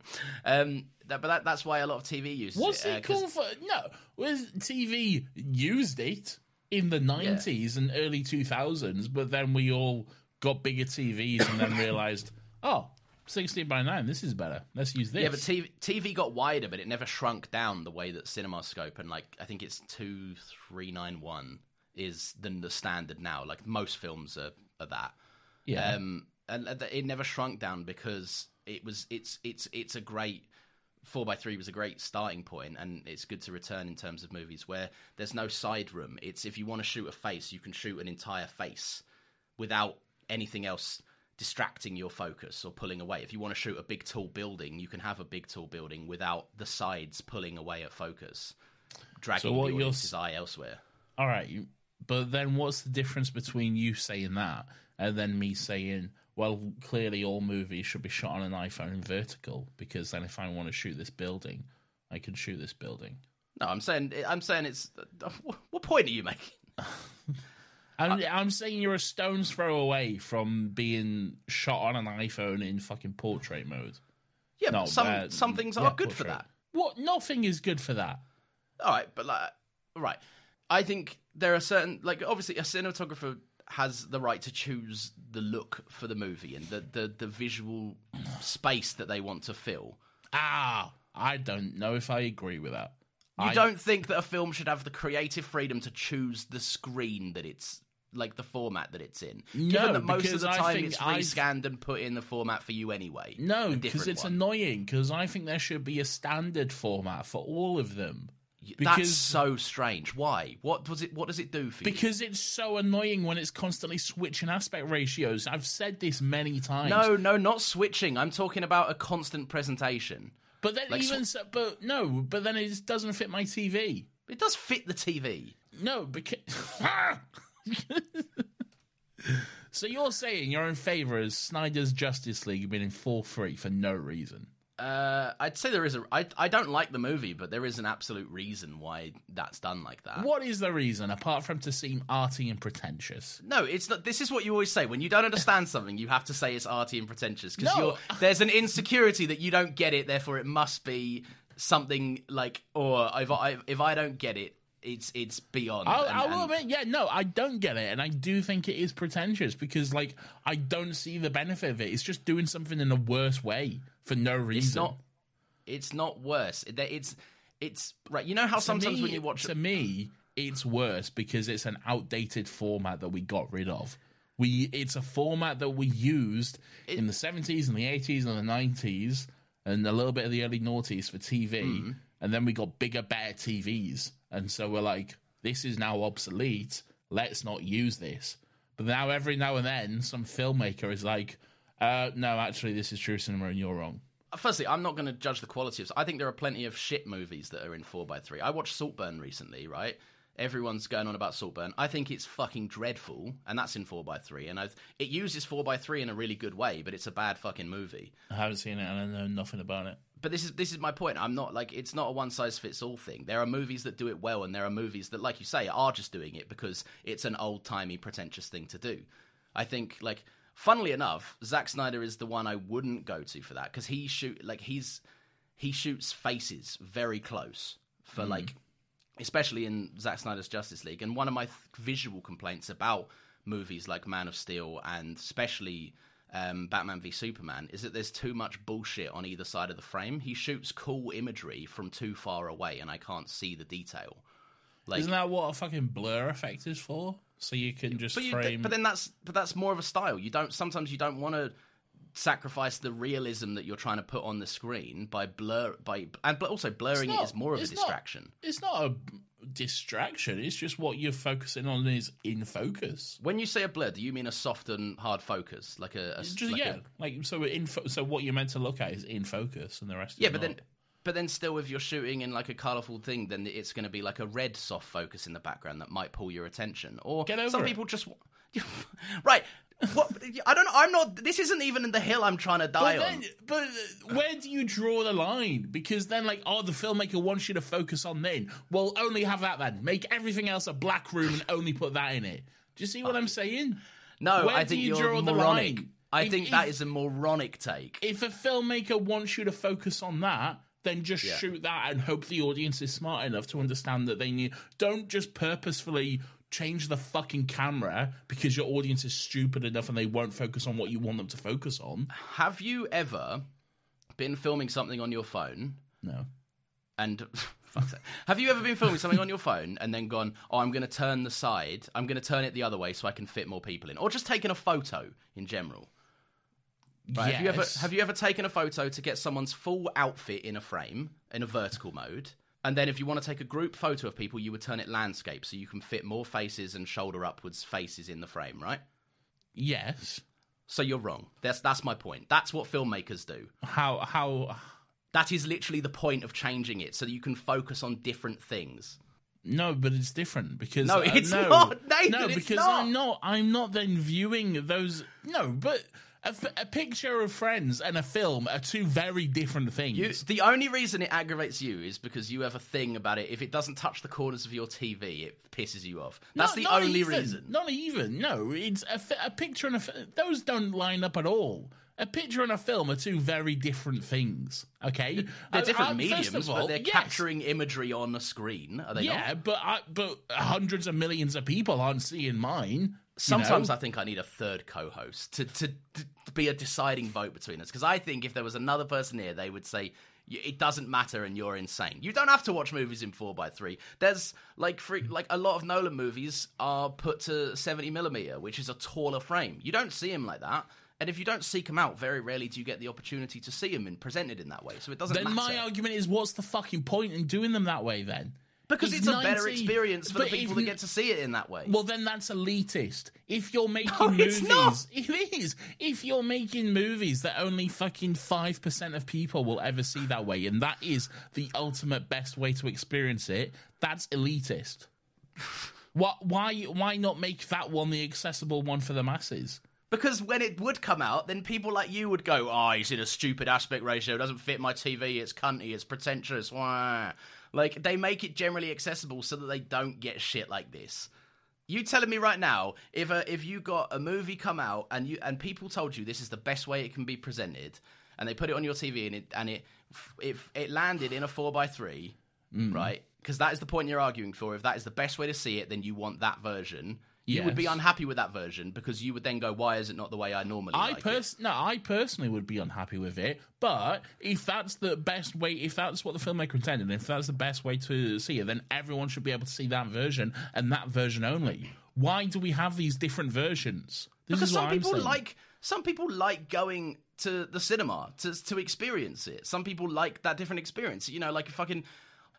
Um, that, but that, that's why a lot of TV uses What's it. uh, cool for? No, was TV used it in the nineties and early two thousands, but then we all got bigger TVs and then realized, oh, 16 by nine, this is better. Let's use this. Yeah, but TV, TV got wider, but it never shrunk down the way that CinemaScope and like I think it's two three nine one is the the standard now. Like most films are, are that. yeah. Um, and it never shrunk down because it was it's it's it's a great four by three was a great starting point, and it's good to return in terms of movies where there's no side room. It's if you want to shoot a face, you can shoot an entire face without anything else distracting your focus or pulling away. If you want to shoot a big tall building, you can have a big tall building without the sides pulling away at focus, dragging what the you're eye elsewhere. all right, you- but then what's the difference between you saying that and then me saying, well, clearly all movies should be shot on an iPhone vertical because then if I want to shoot this building, I can shoot this building. No, I'm saying I'm saying it's. What point are you making? I'm, I'm saying you're a stone's throw away from being shot on an iPhone in fucking portrait mode. Yeah, No, but some uh, some things yeah, are good for that. What? Nothing is good for that. All right, but like, right. I think there are certain, like, obviously, a cinematographer has the right to choose the look for the movie and the the, the visual space that they want to fill. Ah, I don't know if I agree with that. You I- don't think that a film should have the creative freedom to choose the screen that it's like the format that it's in, No, given that most of the I time it's rescanned and put in the format for you anyway. No, because it's one. annoying. Because I think there should be a standard format for all of them. That's so strange. Why? What does it? What does it do for you? because it's so annoying when it's constantly switching aspect ratios. I've said this many times. no, no, not switching. I'm talking about a constant presentation. but then like even so, but no, but then it doesn't fit my TV. It does fit the TV. No, because. so you're saying you're in favour of Snyder's Justice League being in 4 3 for no reason? Uh, I'd say there is a. I, I don't like the movie, but there is an absolute reason why that's done like that. What is the reason, apart from to seem arty and pretentious? No, it's not. This is what you always say when you don't understand something. You have to say it's arty and pretentious because No. there's an insecurity that you don't get it. Therefore, it must be something like, or if I if I don't get it, it's it's beyond. I'll, and- I will and- admit, yeah, no, I don't get it, and I do think it is pretentious because, like, I don't see the benefit of it. It's just doing something in a worse way for no reason. It's not. It's not worse. It- It's it's right. You know how To sometimes me- when you watch to me, it's worse because it's an outdated format that we got rid of. We, it's a format that we used in the seventies and the eighties and the nineties and a little bit of the early noughties for TV, Hmm. and then we got bigger, better TVs, and so we're like, this is now obsolete. Let's not use this. But now, every now and then, some filmmaker is like, uh, no, actually, this is true cinema, and you're wrong. Firstly, I'm not going to judge the quality of. I think there are plenty of shit movies that are in four x three. I watched Saltburn recently, right? Everyone's going on about Saltburn. I think it's fucking dreadful, and that's in four x three. And I've, it uses four x three in a really good way, but it's a bad fucking movie. I haven't seen it, and I know nothing about it. But this is this is my point. I'm not like it's not a one size fits all thing. There are movies that do it well, and there are movies that, like you say, are just doing it because it's an old timey, pretentious thing to do. I think like. Funnily enough, Zack Snyder is the one I wouldn't go to for that because he shoot like he's he shoots faces very close for mm. like especially in Zack Snyder's Justice League. And one of my th- visual complaints about movies like Man of Steel and especially um, Batman v Superman is that there's too much bullshit on either side of the frame. He shoots cool imagery from too far away, and I can't see the detail. Like, Isn't that what a fucking blur effect is for? So you can just but, you, frame. but then that's but that's more of a style. You don't sometimes you don't want to sacrifice the realism that you're trying to put on the screen by blur by and but also blurring not- is more of a it's not- distraction. it's not a distraction. It's just what you're focusing on is in focus. When you say a blur, do you mean a soft and hard focus, like a, a Just, like yeah, a- like so. In fo- so what you're meant to look at is in focus, and the rest. yeah? But not. then, But then still, if you're shooting in like a colourful thing, then it's going to be like a red soft focus in the background that might pull your attention. Or some it. people just right. What I don't. I'm not. This isn't even in the hill I'm trying to die But on. but where do you draw the line? Because then, like, oh, the filmmaker wants you to focus on then. Well, only have that then. Make everything else a black room and only put that in it. Do you see what I'm saying? No, Where I do think you the moronic. line? I If- think if- that is a moronic take. If a filmmaker wants you to focus on that, then just Yeah. shoot that and hope the audience is smart enough to understand that they need. Don't just purposefully change the fucking camera because your audience is stupid enough and they won't focus on what you want them to focus on. Have you ever been filming something on your phone No. and have you ever been filming something on your phone and then gone, "Oh, I'm going to turn the side. I'm going to turn it the other way so I can fit more people in," or just taken a photo in general? Right. Have you ever Yes. have you ever taken a photo to get someone's full outfit in a frame in a vertical mode? And then if you want to take a group photo of people, you would turn it landscape so you can fit more faces and shoulder upwards faces in the frame, right? Yes. So you're wrong. That's that's my point. That's what filmmakers do. How how That is literally the point of changing it so that you can focus on different things. No, but it's different because No, uh, it's no, not, Nathan, no, because not. I'm not. I'm not then viewing those. No, but a, f- a picture of friends and a film are two very different things. You, the only reason it aggravates you is because you have a thing about it. If it doesn't touch the corners of your TV, it pisses you off. That's Not- the not only even, reason. Not even. No, it's a, a picture and a. Those don't line up at all. A picture and a film are two very different things. Okay, They're different uh, mediums, first of all, but they're yes. capturing imagery on a screen. Are they Yeah, not? but I, but hundreds of millions of people aren't seeing mine. You Sometimes know? I think I need a third co-host to to, to be a deciding vote between us because I think if there was another person here, they would say it doesn't matter and you're insane. You don't have to watch movies in four x three. There's like free, like a lot of Nolan movies are put to seventy millimeter, which is a taller frame. You don't see him like that. And if you don't seek them out, very rarely do you get the opportunity to see them and presented in that way. So it doesn't Then matter. my argument is, what's the fucking point in doing them that way then? Because it's a better experience for the people that get to see it in that way. Well, then that's elitist. If you're making it's movies, not. it is. If you're making movies that only fucking five percent of people will ever see that way, and that is the ultimate best way to experience it, that's elitist. What? Why? Why not make that one the accessible one for the masses? Because when it would come out, then people like you would go, "Oh, he's in a stupid aspect ratio. It doesn't fit my TV. It's cunty. It's pretentious." Wah." Like they make it generally accessible so that they don't get shit like this. You telling me right now, if a, if you got a movie come out and you and people told you this is the best way it can be presented, and they put it on your TV and it and it it, it landed in a four x three, mm. right? Because that is the point you're arguing for. If that is the best way to see it, then you want that version. You would be unhappy with that version because you would then go, "Why is it not the way I normally I like it?" no, I personally would be unhappy with it. But if that's the best way, if that's what the filmmaker intended, if that's the best way to see it, then everyone should be able to see that version and that version only. Why do we have these different versions? This Because some I'm people saying. like some people like going to the cinema to to experience it. Some people like that different experience. You know, like fucking.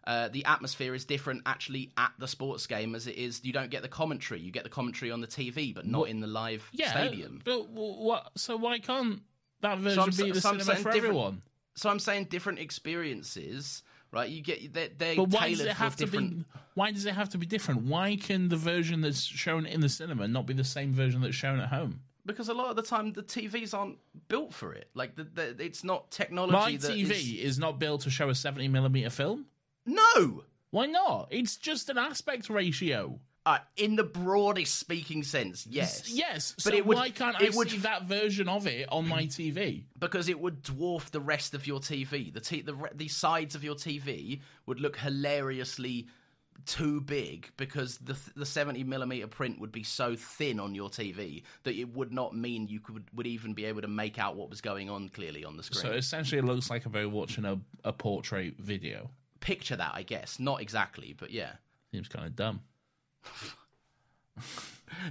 Uh, the atmosphere is different actually at the sports game as it is. You don't get the commentary. You get the commentary on the TV, but not in the live yeah, stadium. But what? So why can't that version I'm be the so cinema for everyone? So I'm saying different experiences, right? You get they're, they're But why tailored does it for have to different. be? Why does it have to be different? Why can the version that's shown in the cinema not be the same version that's shown at home? Because a lot of the time the TVs aren't built for it. Like the, the, it's not technology. My TV is- is not built to show a seventy millimeter film. No. Why not? It's just an aspect ratio. Uh, in the broadest speaking sense, yes. Yes, But so it would- why can't I would see that version of it on my TV? Because it would dwarf the rest of your TV. The t- the re- the sides of your TV would look hilariously too big because the th- the 70 millimeter print would be so thin on your TV that it would not mean you could would even be able to make out what was going on clearly on the screen. So essentially, it looks like I'm very watching a, a portrait video. Picture that, I guess. Not exactly, but yeah. Seems kind of dumb.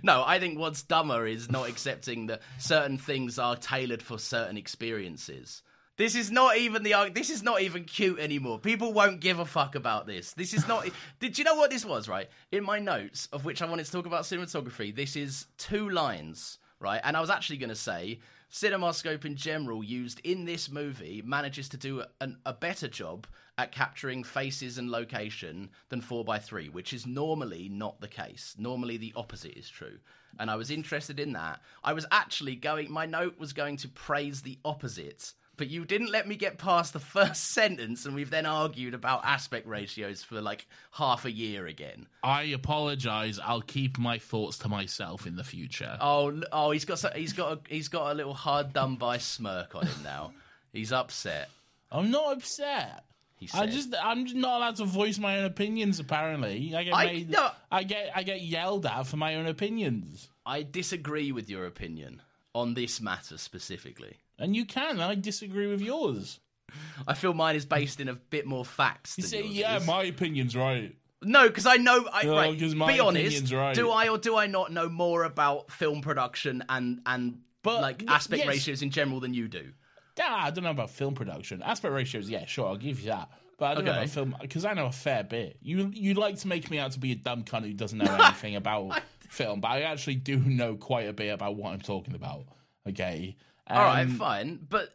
No, I think what's dumber is not accepting that certain things are tailored for certain experiences. This is not even the this is not even cute anymore. People won't give a fuck about this. This is not Did you know what this was, right? In my notes of which I wanted to talk about cinematography, this is two lines, right? And I was actually going to say CinemaScope in general, used in this movie, manages to do an, a better job at capturing faces and location than 4x3, which is normally not the case. Normally, the opposite is true. And I was interested in that. I was actually going, my note was going to praise the opposite but you didn't let me get past the first sentence, and we've then argued about aspect ratios for like half a year again. I apologize. I'll keep my thoughts to myself in the future. Oh, oh, he's got so, he's got a, he's got a little hard done by smirk on him now. he's upset. I'm not upset. He I just I'm just not allowed to voice my own opinions. Apparently, I get I- made, no. I get I get yelled at for my own opinions, I disagree with your opinion on this matter specifically. and you can. I disagree with yours. I feel mine is based in a bit more facts. You than say, yours yeah, is. my opinion's right. No, because I know. I, No, right, 'cause my be honest. opinion's right. Do I or do I not know more about film production and and But, like y- aspect yes. ratios in general than you do? Yeah, I don't know about film production. Aspect ratios, yeah, sure, I'll give you that. But I don't know about film because I know a fair bit. You you like to make me out to be a dumb cunt who doesn't know anything about film, but I actually do know quite a bit about what I'm talking about. Okay. All right, Um, fine, but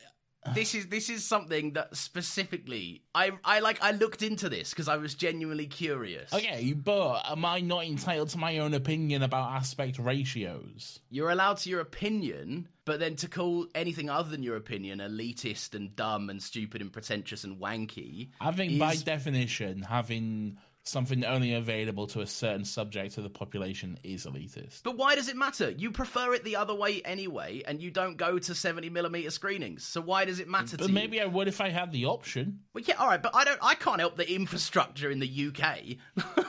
this is this is something that specifically I I like I looked into this because I was genuinely curious. Okay, but am I not entitled to my own opinion about aspect ratios? You're allowed to your opinion, but then to call anything other than your opinion elitist and dumb and stupid and pretentious and wanky. I think by definition, having something only available to a certain subject of the population is elitist. But why does it matter? You prefer it the other way anyway, and you don't go to 70mm screenings. So why does it matter But maybe you? I would if I had the option. Well, yeah, all right, but I don't. I can't help the infrastructure in the UK.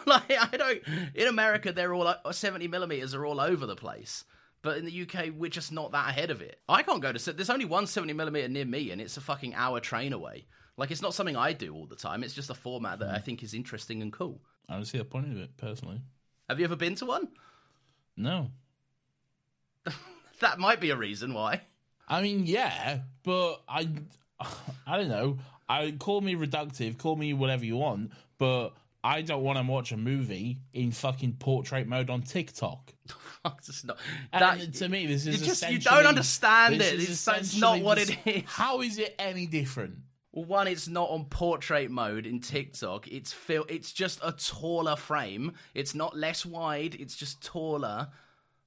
like I don't. In America, they're all 70mm are all over the place. But in the UK, we're just not that ahead of it. I can't go to. se- There's only one 70mm near me, and it's a fucking hour train away. Like it's not something I do all the time. It's just a format that I mm. think is interesting and cool. I don't see a point of it personally. Have you ever been to one? No. That might be a reason why. I mean, yeah, but I, I don't know. I call me reductive, call me whatever you want, but I don't want to watch a movie in fucking portrait mode on TikTok. Fuck, it's not. And That, to me, this is you just- you don't understand it. this it. is It's- not what just- it is. How is it any different? Well, one, it's not on portrait mode in TikTok. It's fil- It's just a taller frame. It's not less wide. It's just taller.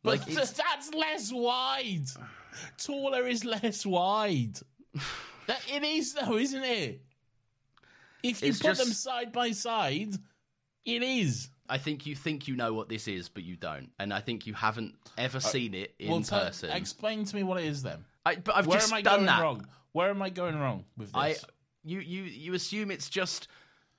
But Like th- it's, that's less wide. Taller is less wide. That, it is though, isn't it? If you It's put them side by side, it is. I think you think you know what this is, but you don't. And I think you haven't ever seen it in Uh, well, tell- person. explain to me what it is then. I, but I've Where just am I done going that. wrong? Where am I going wrong with this? I you you you assume it's just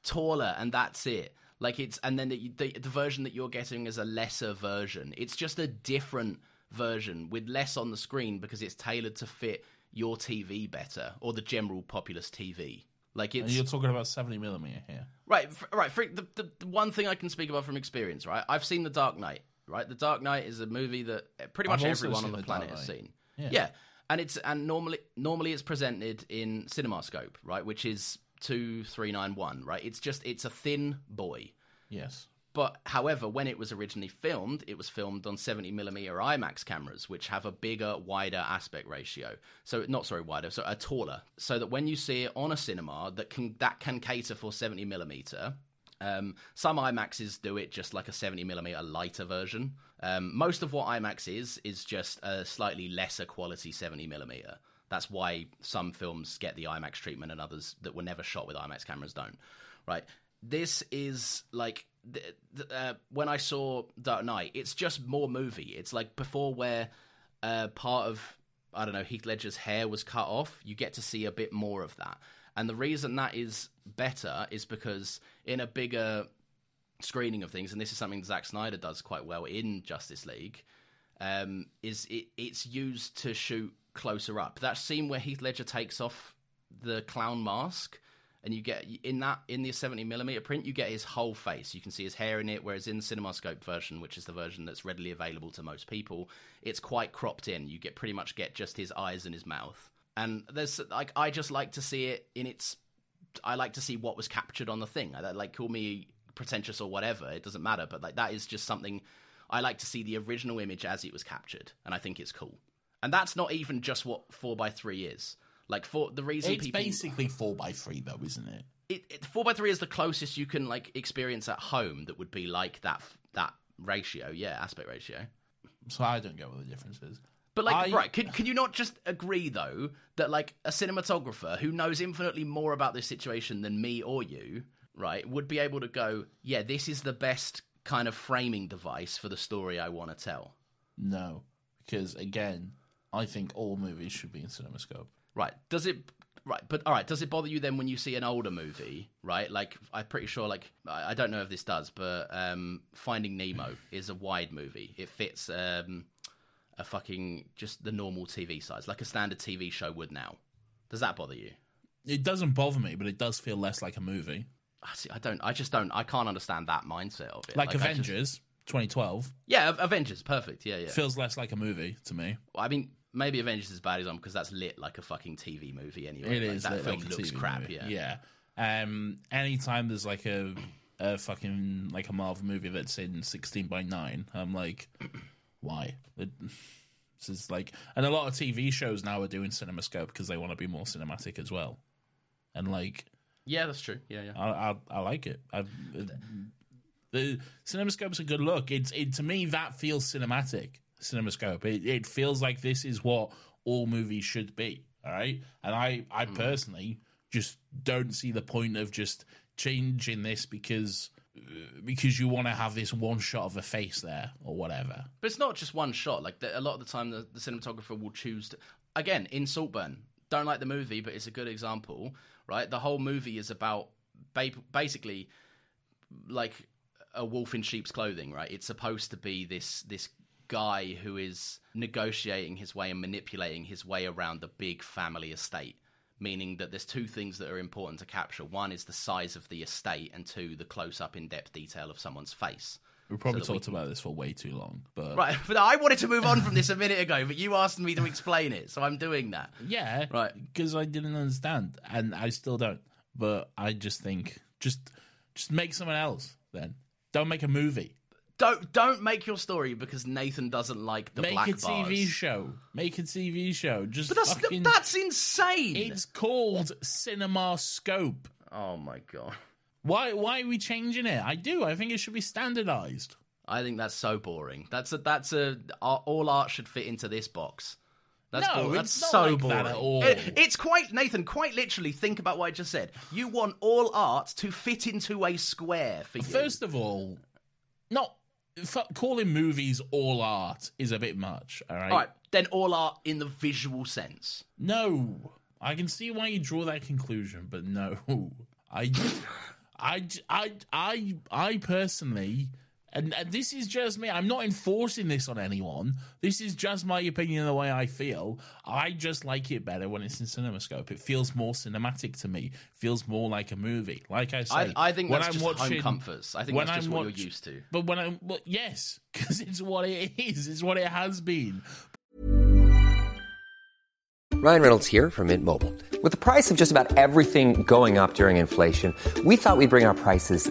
taller and that's it. Like it's and then the, the the version that you're getting is a lesser version. It's just a different version with less on the screen because it's tailored to fit your TV better or the general populace TV. Like and it's you're talking about 70 millimeter here. right, right. For, the, the the one thing I can speak about from experience, right? I've seen The Dark Knight. Right, The Dark Knight is a movie that pretty much I've everyone on the, The planet has seen. Yeah. yeah, and it's and normally normally it's presented in CinemaScope, right, which is two three nine one, right. It's just it's a thin boy. Yes. But however, when it was originally filmed, it was filmed on 70mm IMAX cameras, which have a bigger, wider aspect ratio. So not sorry, wider, so a taller. So that when you see it on a cinema that can that can cater for 70mm, um, some IMAXs do it just like a 70mm lighter version. Um, most of what IMAX is is just a slightly lesser quality 70mm. That's why some films get the IMAX treatment and others that were never shot with IMAX cameras don't. Right? This is like uh, when I saw Dark Knight. It's just more movie. It's like before where uh, part of I don't know Heath Ledger's hair was cut off. You get to see a bit more of that. And the reason that is better is because in a bigger screening of things, and this is something Zack Snyder does quite well in Justice League, um, is it, it's used to shoot closer up. That scene where Heath Ledger takes off the clown mask, and you get in that in the 70 millimeter print, you get his whole face. You can see his hair in it. Whereas in the CinemaScope version, which is the version that's readily available to most people, it's quite cropped in. You get pretty much get just his eyes and his mouth. And there's like I just like to see it in its. I like to see what was captured on the thing. Like call me pretentious or whatever. It doesn't matter. But like that is just something I like to see the original image as it was captured, and I think it's cool. and that's not even just what four x three is. Like for the reason It's people basically four by three, though, isn't it? it, it, four by three is the closest you can like experience at home that would be like that that ratio. Yeah, aspect ratio. So I don't get what the difference is. But like, I- right? Can, can you not just agree though that like a cinematographer who knows infinitely more about this situation than me or you, right, would be able to go, yeah, this is the best kind of framing device for the story I want to tell. No, because again, I think all movies should be in CinemaScope. Right? Does it? Right, but all right. Does it bother you then when you see an older movie? Right, like I'm pretty sure. Like I I don't know if this does, but um, Finding Nemo is a wide movie. It fits um, a fucking just the normal TV size, like a standard TV show would now. Does that bother you? It doesn't bother me, but it does feel less like a movie. I see. I don't. I just don't. I can't understand that mindset of it. Like, just- Avengers 2012 yeah, Avengers. Perfect. Yeah, yeah. feels less like a movie to me. I mean, maybe Avengers is bad as on because that's lit like a fucking TV movie anyway. It Like, is that film like looks TV crap. movie. Yeah. yeah. Um, anytime there's like a a fucking like a Marvel movie that's in 16 by 9, I'm like, why? It- This is like, and a lot of TV shows now are doing CinemaScope because they want to be more cinematic as well. And like, Yeah, that's true. Yeah, yeah. I I, I like it. I, the CinemaScope's a good look. It's it to me that feels cinematic. CinemaScope. It it feels like this is what all movies should be. All right, and I I personally just don't see the point of just changing this because uh, because you want to have this one shot of a face there or whatever. But it's not just one shot. Like the, a lot of the time, the, the cinematographer will choose to. Again, in Saltburn, don't like the movie, but it's a good example, right? The whole movie is about ba- basically like a wolf in sheep's clothing, right? It's supposed to be this this guy who is negotiating his way and manipulating his way around the big family estate. Meaning that there's two things that are important to capture. One is the size of the estate, and two, the close up, in depth detail of someone's face. We probably we talked about this for way too long, but Right, but I wanted to move on from this a minute ago, but you asked me to explain it, so I'm doing that. Yeah, Right. Because I didn't understand, and I still don't. But I just think just just make someone else. Then don't make a movie. Don't don't make your story because Nathan doesn't like the black. make black a TV bars. show. Make a TV show. Just But that's fucking. that's insane. It's called Cinema Scope. Oh my god. Why? Why are we changing it? I do. I think it should be standardized. I think that's so boring. That's a that's a all art should fit into this box. That's No, boring. it's that's so like boring. that at all. It- it's quite Nathan. Quite literally, think about what I just said. You want all art to fit into a square for you. First of all, not calling movies all art is a bit much. All right. all right, then all art in the visual sense. No, I can see why you draw that conclusion, but no, I, I, I, I, I personally, and, and this is just me. I'm not enforcing this on anyone. This is just my opinion and the way I feel. I just like it better when it's in CinemaScope. It feels more cinematic to me. Feels more like a movie. Like I I, say, I think when that's I'm just watching, home comforts. I think when that's just I'm what watch- you're used to. But when I'm, well, yes, because it's what it is. It's what it has been. Ryan Reynolds here from Mint Mobile. With the price of just about everything going up during inflation, we thought we'd bring our prices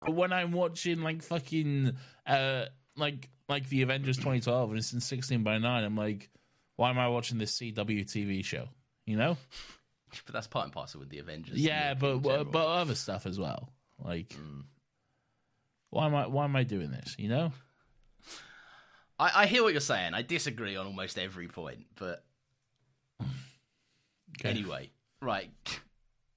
But when I'm watching like fucking uh like like the Avengers 2012 and it's in 16 by 9, I'm like, why am I watching this CW TV show? You know? But that's part and parcel with the Avengers. Yeah, but but, but other stuff as well. Like, why am I why am I doing this? You know? I, I hear what you're saying. I disagree on almost every point, but Okay. anyway, right.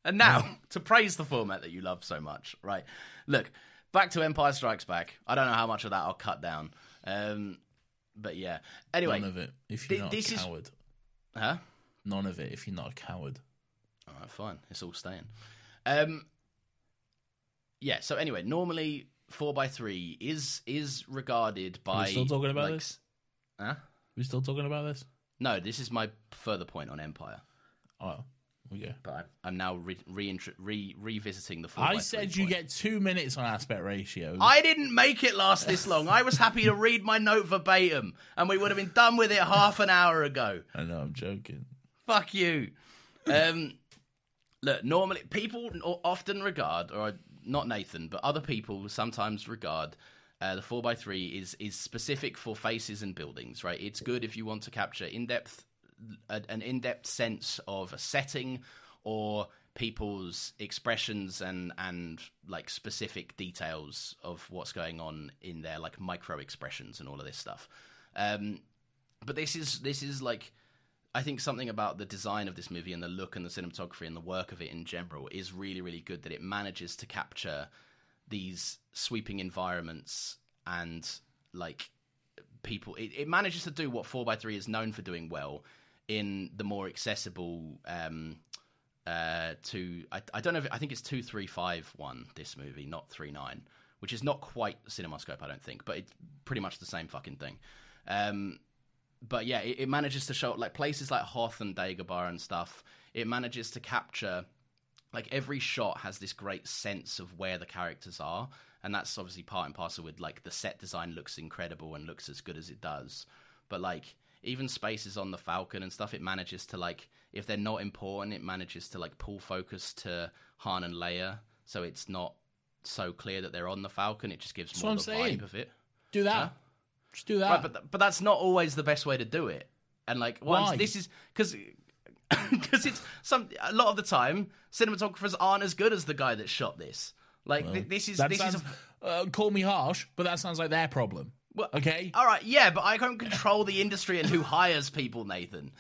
And now, to praise the format that you love so much, right? Look, back to Empire Strikes Back. I don't know how much of that I'll cut down. Um, but yeah. Anyway, None of it. If you're thi- not this a is- coward. huh? None of it. If you're not a coward. All right, fine. It's all staying. Um, yeah. So anyway, normally four x three is is regarded by. still talking about like, this? Huh? we still talking about this? No, this is my further point on Empire. Oh, okay. But I'm- I'm now re, re, re revisiting the. I said you point. get two minutes on aspect ratio. I didn't make it last this long. I was happy to read my note verbatim, and we would have been done with it half an hour ago. I know, I'm joking. Fuck you. Um, look, normally people often regard, or not Nathan, but other people sometimes regard uh, the four x three is is specific for faces and buildings. Right? It's good if you want to capture in depth an in depth sense of a setting or people's expressions and and like specific details of what's going on in their like micro expressions and all of this stuff. Um, but this is this is like I think something about the design of this movie and the look and the cinematography and the work of it in general is really, really good that it manages to capture these sweeping environments and like people. It, it manages to do what 4x3 is known for doing well in the more accessible. Um, uh, to I, I don't know if I think it's two three five one this movie, not three nine, which is not quite CinemaScope, I don't think, but it's pretty much the same fucking thing. Um, but yeah, it, it manages to show like places like Hoth and Dagobah and stuff. It manages to capture like every shot has this great sense of where the characters are, and that's obviously part and parcel with like the set design looks incredible and looks as good as it does. But like even spaces on the Falcon and stuff, it manages to like if they're not important, it manages to like pull focus to Han and Leia, so it's not so clear that they're on the Falcon. It just gives That's more the saying. vibe of it. Do that. Huh? Just do that. Right, but th- but that's not always the best way to do it. And like, once Why? this is because because it's some a lot of the time cinematographers aren't as good as the guy that shot this. Like th- this is this sounds, is a, uh, call me harsh, but that sounds like their problem. Well, okay? All right, yeah, but I don't control the industry and who hires people, Nathan.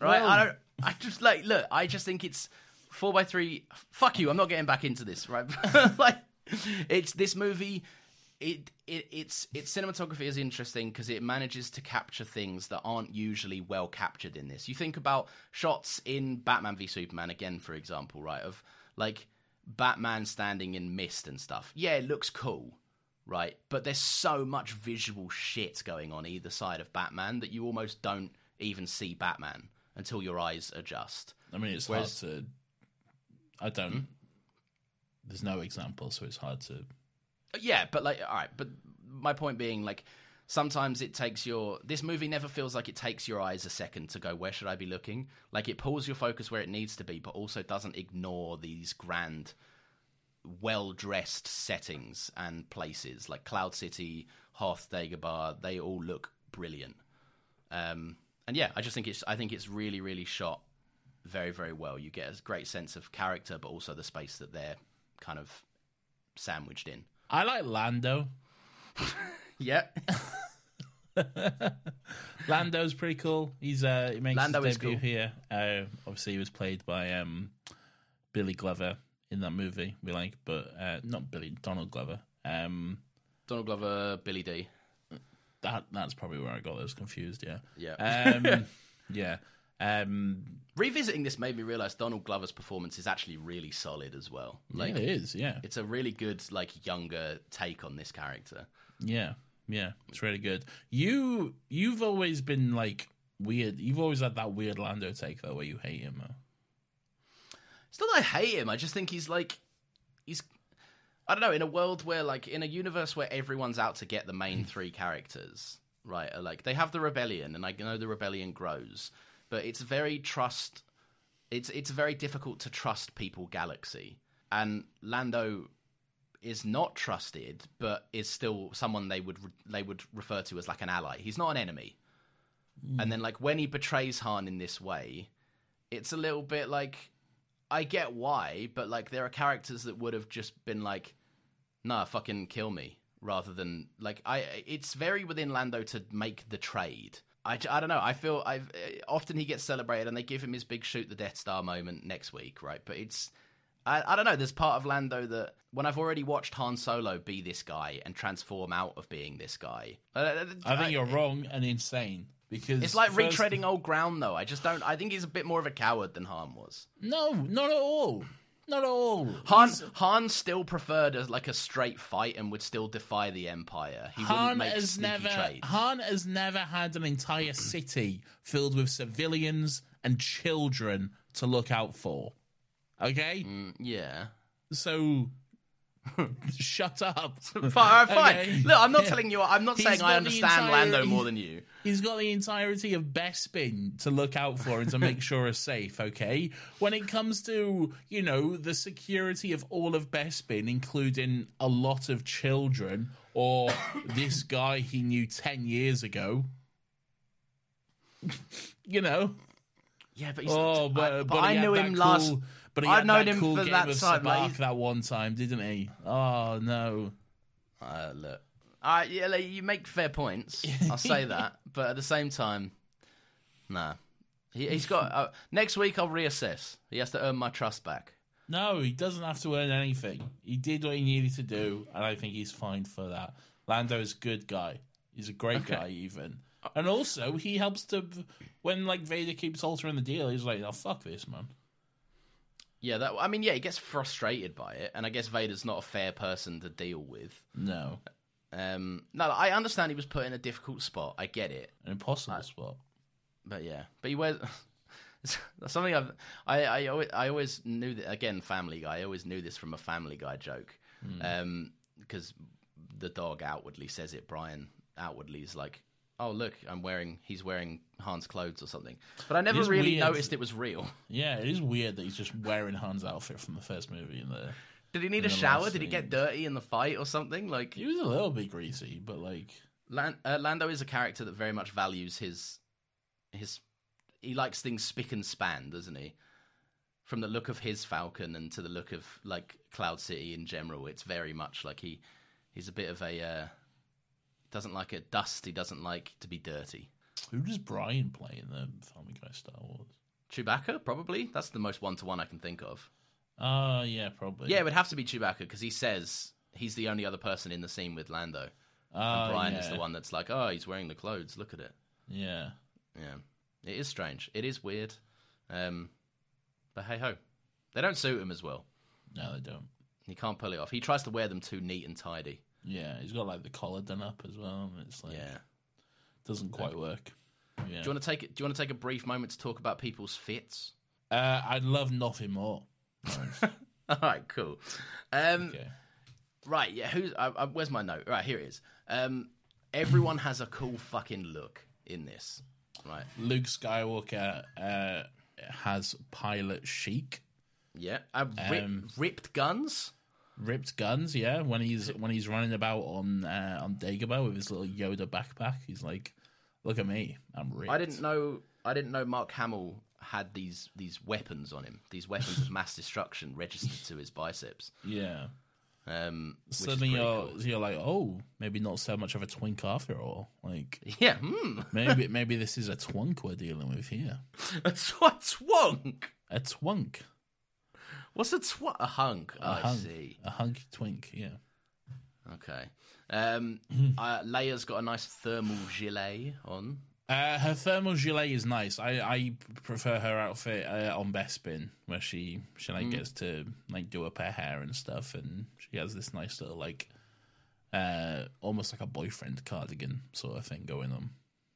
Right? I don't. I just like look. I just think it's four by three. Fuck you. I'm not getting back into this. Right? like it's this movie. It, it its its cinematography is interesting because it manages to capture things that aren't usually well captured in this. You think about shots in Batman v Superman again, for example, right? Of like Batman standing in mist and stuff. Yeah, it looks cool right? But there's so much visual shit going on either side of Batman that you almost don't even see Batman until your eyes adjust. I mean, it's Whereas- hard to. I don't. Hmm? There's no example, so it's hard to. Uh, yeah, but like, all right, but my point being, like, sometimes it takes your. This movie never feels like it takes your eyes a second to go, where should I be looking? Like, it pulls your focus where it needs to be, but also doesn't ignore these grand, well dressed settings and places. Like Cloud City, Hoth, Dagobah, they all look brilliant. Um, and yeah, I just think it's. I think it's really, really shot very, very well. You get a great sense of character, but also the space that they're kind of sandwiched in. I like Lando. Yeah. Lando's pretty cool. He's uh, he makes Lando his is debut cool. here. Uh, obviously, he was played by um, Billy Glover in that movie. We like, but uh, not Billy Donald Glover. Um, Donald Glover, Billy D. that that's probably where I got those confused. Yeah, Yeah. um, yeah. Um, Revisiting this made me realize Donald Glover's performance is actually really solid as well. Like yeah, it is. Yeah, it's a really good like younger take on this character. Yeah, yeah, it's really good. You you've always been like weird. You've always had that weird Lando take though, where you hate him. Though. It's not that I hate him. I just think he's like he's I don't know, in a world where like in a universe where everyone's out to get the main three characters, right? are, Like they have the rebellion and I know the rebellion grows, but it's very trust it's it's very difficult to trust people galaxy. And Lando is not trusted, but is still someone they would they would refer to as like an ally. He's not an enemy. And hmm. then like when he betrays Han in this way, it's a little bit like I get why, but like there are characters that would have just been like, "Nah, fucking kill me," rather than like I. It's very within Lando to make the trade. I, I don't know. I feel I've uh, often he gets celebrated and they give him his big shoot the Death Star moment next week, right? But it's I, I don't know. There's part of Lando that when I've already watched Han Solo be this guy and transform out of being this guy, uh, I think you're wrong and insane because It's like first- retreading old ground, though. I just don't. I think he's a bit more of a coward than Han was. No, not at all. Not at all. Han He's- Han still preferred as like a straight fight and would still defy the Empire. He wouldn't Han make has sneaky never trades. Han has never had an entire city filled with civilians and children to look out for. Okay, Mm, yeah. so shut up. Fine, fine. Okay. Look, I'm not Yeah. telling you. I'm not He's saying I understand entire- Lando more than you. He's got the entirety of Bespin to look out for and to make sure are safe, okay? When it comes to, you know, the security of all of Bespin, including a lot of children, or this guy he knew 10 years ago, you know. Yeah, but he's, Oh, but, I, but, but I knew him cool, last. But he I've had known that him cool for game that of time, like, that one time, didn't he? Oh, no. Uh, look, I yeah, like, you make fair points. I'll say that, but at the same time, nah. He, he's got uh, next week. I'll reassess. He has to earn my trust back. No, he doesn't have to earn anything. He did what he needed to do, and I think he's fine for that. Lando's a good guy. He's a great guy, even. And also, he helps to when like Vader keeps altering the deal. He's like, "Oh fuck this, man." Yeah, that. I mean, yeah, he gets frustrated by it, and I guess Vader's not a fair person to deal with. No, Um, no, I understand he was put in a difficult spot. I get it, an impossible spot. but yeah, but he wears. Something I've I I always, I always knew that again Family Guy I always knew this from a Family Guy joke um because the dog outwardly says it Brian outwardly is like oh look I'm wearing he's wearing Han's clothes or something but I never really weird. noticed it was real Yeah, it is weird that he's just wearing Han's outfit from the first movie. In the did he need a shower did he get dirty in the fight or something like he was a little bit greasy, but like, Lan- uh, Lando is a character that very much values his his he likes things spick and span, doesn't he? From the look of his Falcon and to the look of like Cloud City in general, it's very much like he he's a bit of a uh, doesn't like it dust. He doesn't like to be dirty. who does Brian play in the Family Guy Star Wars? Chewbacca, probably. That's the most one to one I can think of. Uh yeah, probably. Yeah, it would have to be Chewbacca because he says he's the only other person in the scene with Lando. uh, And Brian is the one that's like, oh, he's wearing the clothes. Look at it. Yeah, Yeah, it is strange. It is weird. Um, but hey ho, they don't suit him as well. no, they don't. He can't pull it off. He tries to wear them too neat and tidy. Yeah, he's got like the collar done up as well, and it's like Yeah. doesn't quite work. Yeah. Do you want to take it? Do you want to take a brief moment to talk about people's fits? Uh, I'd love nothing more. All right, cool. Um, Okay. Right, yeah. Who's? Uh, uh, where's my note? Right, here it is. Um, everyone has a cool fucking look in this. Right. Luke Skywalker uh, has pilot chic, Yeah. Uh, rip, Um, ripped guns. Ripped guns. Yeah, when he's when he's running about on uh, on Dagobah with his little Yoda backpack, he's like, "Look at me, I'm ripped." I didn't know. I didn't know Mark Hamill had these these weapons on him. These weapons of mass destruction registered to his biceps. Yeah. Um, Suddenly you're cool. you're like, oh, maybe not so much of a twink after all. Like Yeah. Hmm. maybe maybe this is a twunk we're dealing with here. A tw- twunk. A twunk, What's a tw? A hunk. a I hunk, see. a hunky twink. Yeah. Okay. Um, uh, Leia's got a nice thermal gilet on. Uh, her thermal gilet is nice. I, I prefer her outfit uh, on Bespin, where she she like gets to like do up her hair and stuff, and she has this nice little like uh almost like a boyfriend cardigan sort of thing going on.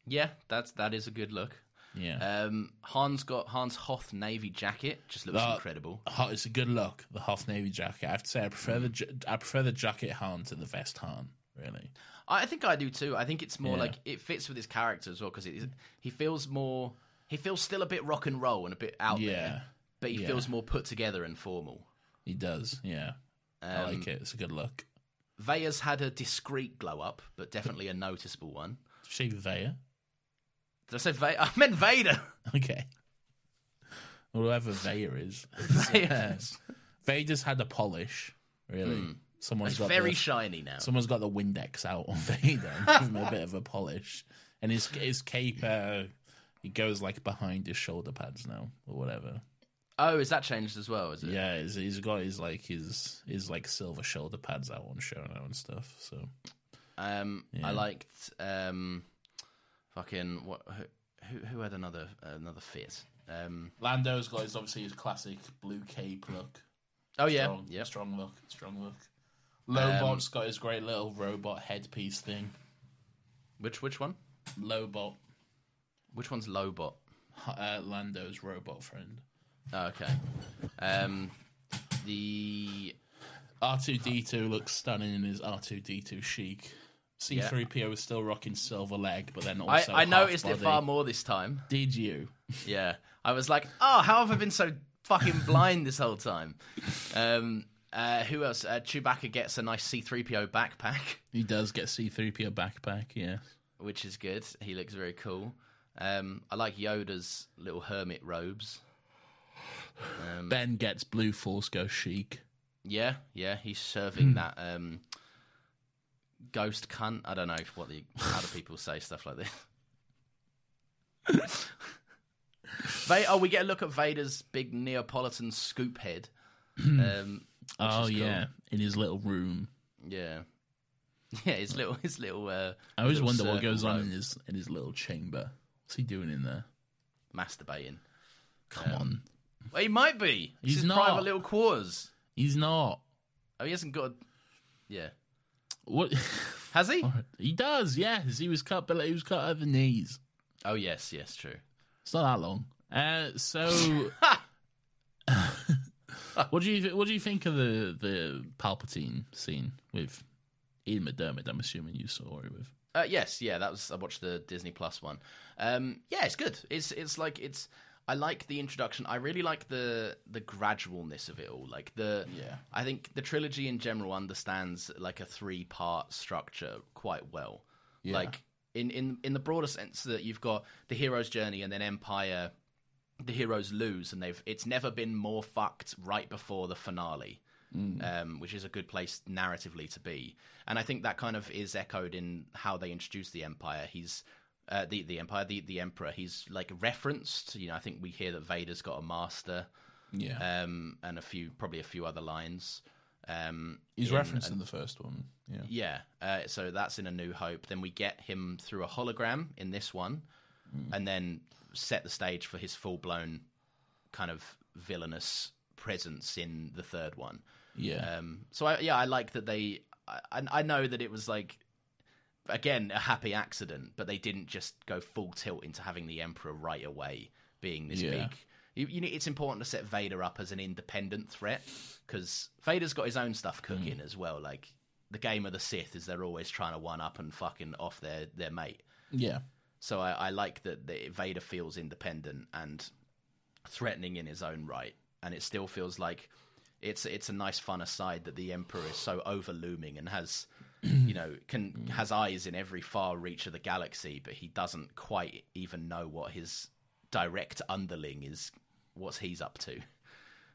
Yeah, that's that is a good look. Yeah, Um, Han's got Han's Hoth navy jacket. Just looks That- incredible. It's a good look. The Hoth Navy jacket. I have to say, I prefer the I prefer the jacket Han to the vest Han. Really. I think I do too. I think it's more Yeah. like it fits with his character as well because he feels more. He feels still a bit rock and roll and a bit out Yeah. there, but he Yeah. feels more put together and formal. He does. Yeah, I Um, like it. It's a good look. Vaya's had a discreet glow up, but definitely a noticeable one. She Vader. Did I say Vader? I meant Vader. Okay. Whoever Vader is. Vader. Vader's had a polish, really. Someone's It's got very the, shiny now. someone's got the Windex out on Vader and give him a bit of a polish. and his his cape uh, it goes like behind his shoulder pads now or whatever. Oh, is that changed as well? Is it? Yeah, he's, he's got his like his his like silver shoulder pads out on show now and stuff. So Um, Yeah. I liked um, fucking what? Who, who had another another fit? Um, Lando's got his obviously his classic blue cape look. oh yeah, strong, yeah. strong look, strong look. Lobot's got his great little robot headpiece thing. Which which one? Lobot, Which one's Lobot? uh, Lando's robot friend. Oh, okay. Um, the R two D two looks stunning in his R two D two chic. C three PO is still rocking silver leg, but then also I noticed it far more this time. Did you? Yeah, I was like, oh, how have I been so fucking blind this whole time? Um, uh, who else? Uh, Chewbacca gets a nice C-3PO backpack, He does get C three PO backpack. Yeah. which is good. He looks very cool. Um, I like Yoda's little hermit robes. Um, Ben gets blue Force Ghost chic. Yeah, yeah, he's serving that um, ghost cunt. I don't know what the other people say stuff like this. Vader, oh, we get a look at Vader's big Neapolitan scoop head. Um, Oh cool. yeah, in his little room. yeah, yeah. His little, his little. Uh, I always little wonder what goes on in his in his little chamber. What's he doing in there? masturbating. Come on, Well, he might be. He's his not. private little quarters. he's not. Oh, he hasn't got. A... Yeah, What has he? he does? Yes, he was cut, but he was cut at the knees. Oh, yes, yes, true. It's not that long. Uh, so, what do you what do you think of the the Palpatine scene with Ian McDiarmid? I'm assuming you saw it with. Uh, yes, yeah, that was I watched the Disney Plus one. Um, yeah, it's good. It's it's like it's I like the introduction. I really like the the gradualness of it all. Like the Yeah. I think the trilogy in general understands like a three part structure quite well. Yeah. Like in, in in the broader sense that you've got the hero's journey and then Empire the heroes lose and they've it's never been more fucked right before the finale um, which is a good place narratively to be and i think that kind of is echoed in how they introduce the empire he's uh, the the empire the the emperor he's like referenced you know i think we hear that vader's got a master Yeah, um, and a few probably a few other lines um, he's in- referenced in the first one. Yeah, yeah, uh, so that's in A New Hope. Then we get him through a hologram in this one, and then set the stage for his full blown kind of villainous presence in the third one. yeah, Um, so I, yeah, I like that they. I I know that it was like again a happy accident, but they didn't just go full tilt into having the Emperor right away being this Yeah. big. You, you it's important to set Vader up as an independent threat because Vader's got his own stuff mm. cooking as well. Like the game of the Sith is they're always trying to one up and fucking off their their mate. yeah. So I, I like that, that Vader feels independent and threatening in his own right, and it still feels like it's it's a nice fun aside that the Emperor is so overlooming and has you know can has eyes in every far reach of the galaxy, but he doesn't quite even know what his direct underling is, what he's up to.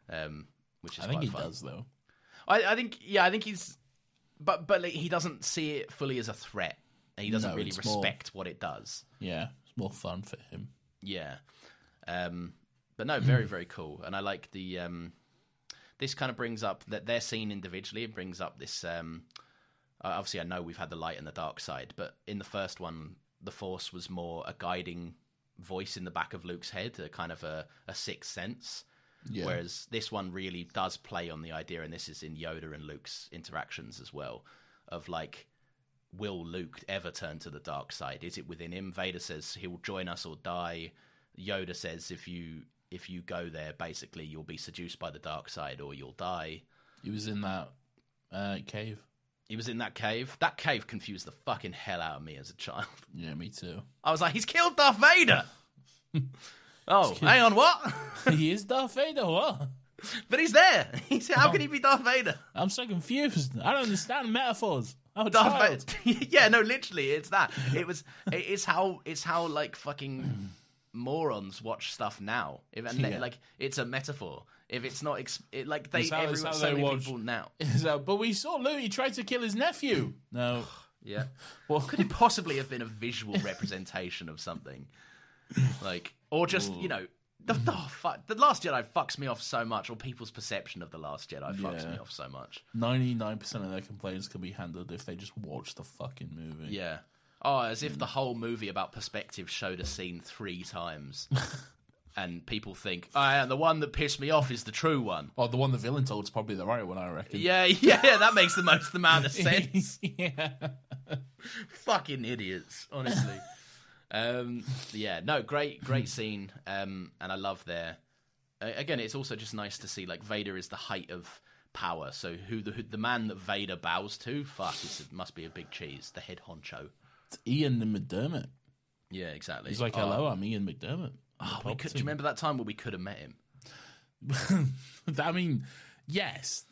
Um, which is I think he fun. does though. I, I think yeah, I think he's but but like, he doesn't see it fully as a threat. He doesn't No, really it's more- respect what it does. Yeah, it's more fun for him. Yeah. Um, but no, very, very cool. And I like the. Um, this kind of brings up that they're seen individually. It brings up this. Um, uh, obviously, I know we've had the light and the dark side, but in the first one, the Force was more a guiding voice in the back of Luke's head, a kind of a, a sixth sense. Yeah. Whereas this one really does play on the idea, and this is in Yoda and Luke's interactions as well, of like, will Luke ever turn to the dark side? Is it within him? Vader says he'll join us or die. Yoda says if you if you go there, basically you'll be seduced by the dark side or you'll die. He was in that uh, cave. He was in that cave. That cave confused the fucking hell out of me as a child. Yeah, me too. I was like, he's killed Darth Vader. oh, hang on, what? he is Darth Vader. What? but he's there. He's how can he be Darth Vader? I'm so confused. I don't understand metaphors. I'm Darth. Vader. yeah, no, literally, it's that. It was. It's how. It's how like fucking morons watch stuff now. If Yeah. like it's a metaphor. If it's not, ex- it, like they how- everyone, so many watch- people now. So, but we saw. He tried to kill his nephew. No, Yeah. What Could it possibly have been a visual representation of something? Like, or just, you know, the, the, fuck, the Last Jedi fucks me off so much, or people's perception of The Last Jedi fucks Yeah. me off so much. Ninety nine percent of their complaints can be handled if they just watch the fucking movie. Yeah. Oh, as if the whole movie about perspective showed a scene three times. and people think, oh, yeah, the one that pissed me off is the true one. Oh, the one the villain told is probably the right one, I reckon. Yeah, yeah, yeah, that makes the most amount of sense. yeah. Fucking idiots, honestly. um, yeah, no, great, great scene, um, and I love there. Uh, again, it's also just nice to see like Vader is the height of power. So who the who, the man that Vader bows to? Fuck, it must be a big cheese. The head honcho. It's Ian McDiarmid. Yeah, exactly. He's like, Oh, hello, I'm Ian McDiarmid. Oh, we could, do you remember that time where we could have met him? I mean, yes.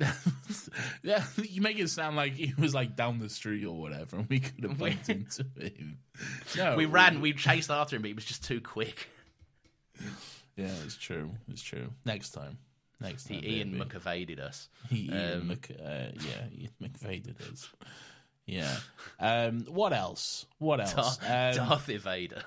yeah, you make it sound like he was like down the street or whatever, and we could have bumped into him. No, We ran, we chased after him, but he was just too quick. Yeah, it's true. It's true. Next time. Next He time. Ian baby. McEvaded us. He Ian um, Mc, uh, yeah, Ian McVeigh did us. Yeah. Um, what else? What else? Darth, Um, Darth Vader.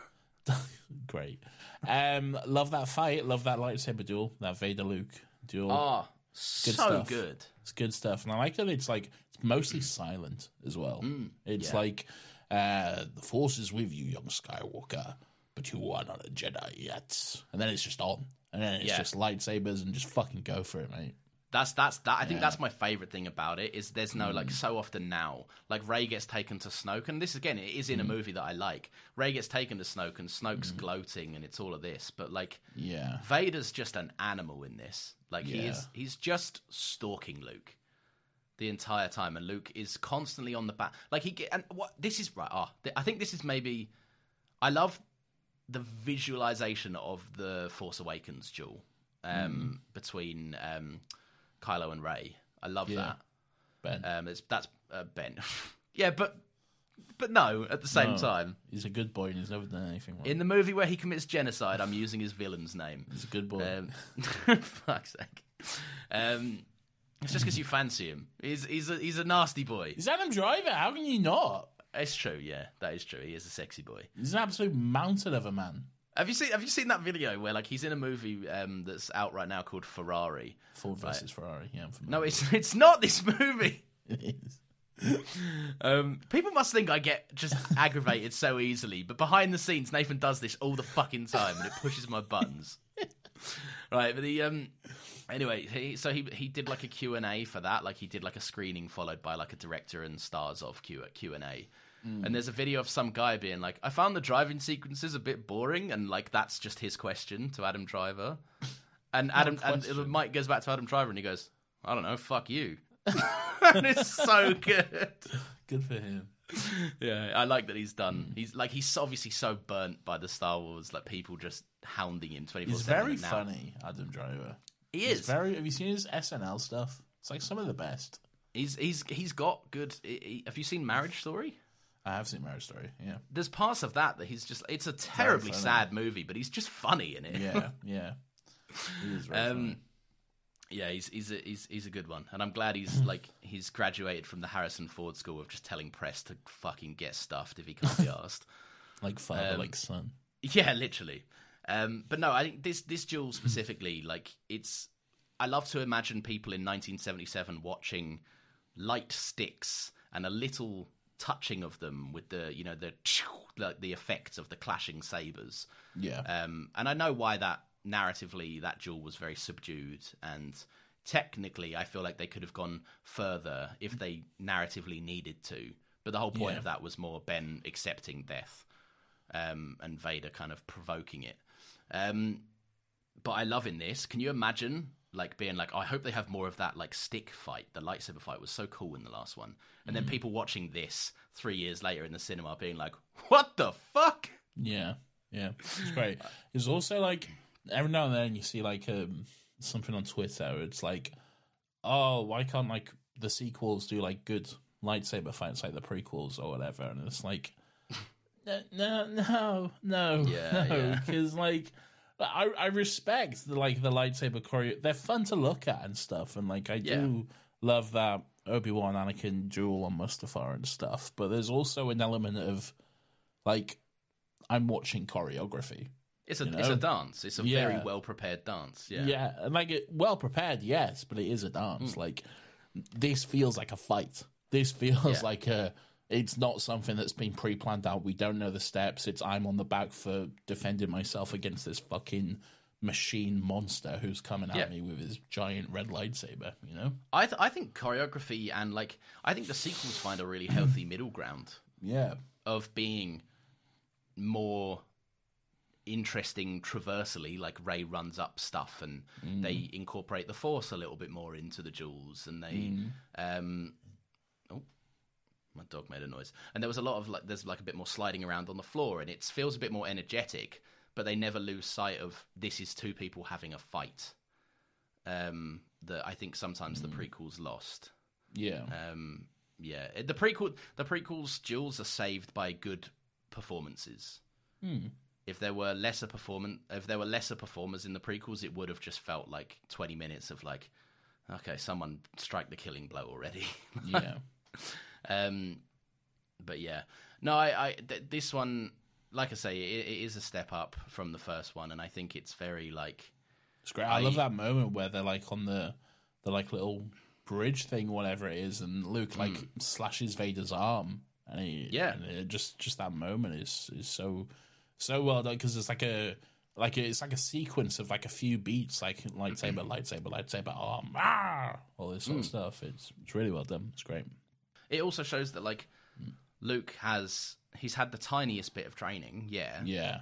great. Um, love that fight. Love that lightsaber duel. That Vader Luke duel. Oh, so stuff. good. It's good stuff, and I like that it's like it's mostly silent as well. Mm, it's like uh, the Force is with you, young Skywalker, but you are not a Jedi yet. And then it's just on, and then it's Yeah. just lightsabers and just fucking go for it, mate. That's that's that. I think that's my favorite thing about it is there's no like so often now like Rey gets taken to Snoke and this again it is in a movie that I like. Rey gets taken to Snoke and Snoke's gloating and it's all of this, but like Yeah, Vader's just an animal in this. Like he is he's just stalking Luke the entire time, and Luke is constantly on the back. Like he get and what this is right. Ah, th- I think this is maybe. I love the visualization of the Force Awakens duel um, between um, Kylo and Rey. I love Yeah. that. Ben. Um, it's, that's uh, Ben. yeah, but but no. At the same No. time, he's a good boy and he's never done anything wrong. in the movie where he commits genocide, I'm using his villain's name. he's a good boy. Um, fuck's sake. Um, it's just because you fancy him. He's he's a he's a nasty boy. he's Adam Driver. How can you not? It's true. Yeah, that is true. He is a sexy boy. He's an absolute mountain of a man. Have you seen Have you seen that video where like he's in a movie um, that's out right now called Ferrari? Ford versus Ferrari. Yeah, I'm familiar. No, it's it's not this movie. it is. Um, people must think I get just aggravated so easily, but behind the scenes, Nathan does this all the fucking time, and it pushes my buttons. right, but the um, anyway, he, so he he did like a Q and A for that, like he did like a screening followed by like a director and stars of Q Q and A. And there's a video of some guy being like, "I found the driving sequences a bit boring," and like that's just his question to Adam Driver. And Adam and. Mike goes back to Adam Driver and he goes, "I don't know, fuck you." and it's so good. Good for him. Yeah, I like that he's done. He's like he's obviously so burnt by the Star Wars, like people just hounding him twenty four He's very funny, Adam Driver. He He's is. very. Have you seen his SNL stuff? It's like some of the best. He's he's he's got good. he- have you seen Marriage Story? I have seen Marriage Story. Yeah, There's parts of that that he's just. It's a terribly sad movie, but he's just funny in it. yeah, yeah. He is very Um, funny. Yeah, he's he's a he's he's a good one, and I'm glad he's like he's graduated from the Harrison Ford School of just telling press to fucking get stuffed if he can't be asked. Like father, um, like son. Yeah, literally. Um, but no, I think this this duel specifically, like it's. I love to imagine people in 1977 watching light sticks and a little touching of them with the you know the like the effects of the clashing sabers. Yeah, Um, and I know why that narratively that duel was very subdued and technically I feel like they could have gone further if they narratively needed to. But the whole point Yeah. of that was more Ben accepting death um, and Vader kind of provoking it. Um, but I love in this. Can you imagine like being like, oh, I hope they have more of that like stick fight. The lightsaber fight was so cool in the last one, and then people watching this three years later in the cinema being like, what the fuck? yeah, yeah. It's great. It's also like every now and then you see like um, something on Twitter. It's like, oh, why can't like the sequels do like good lightsaber fights like the prequels or whatever? And it's like, no, no, no, no, Yeah, no, yeah. because like. I, I respect the like the lightsaber choreo. They're fun to look at and stuff, and like I Yeah. do love that Obi Wan Anakin duel on Mustafar and stuff, but there's also an element of like I'm watching choreography. It's a You it's a dance. It's a Yeah. very well prepared dance. Yeah. Yeah, and like it, well prepared, yes, but it is a dance. Mm. Like this feels like a fight. This feels Yeah. like a. It's not something that's been pre-planned out. We don't know the steps. It's I'm on the back for defending myself against this fucking machine monster who's coming at Yeah. me with his giant red lightsaber. You know? I th- I think choreography and like I think the sequels find a really healthy middle ground Yeah, of being more interesting traversally like Rey runs up stuff and they incorporate the force a little bit more into the jewels and they um oh my dog made a noise and there was a lot of like there's like a bit more sliding around on the floor and it feels a bit more energetic but they never lose sight of this is two people having a fight um that i think sometimes the prequels lost yeah, um, yeah, the prequel, the prequels, duels are saved by good performances. If there were lesser performance, if there were lesser performers in the prequels, it would have just felt like twenty minutes of like, okay, someone strike the killing blow already. yeah. Um, but yeah, no, I, I th- this one, like I say, it, it is a step up from the first one, and I think it's very like, It's great. I, love that moment where they're like on the the like little bridge thing, whatever it is, and Luke like slashes Vader's arm, and he, Yeah. and it just just that moment is is so so well done because it's like a like it's like a sequence of like a few beats, like lightsaber, lightsaber, lightsaber, arm, ah, all this sort of stuff. It's it's really well done. It's great. It also shows that like Luke has he's had the tiniest bit of training, yeah, Yeah,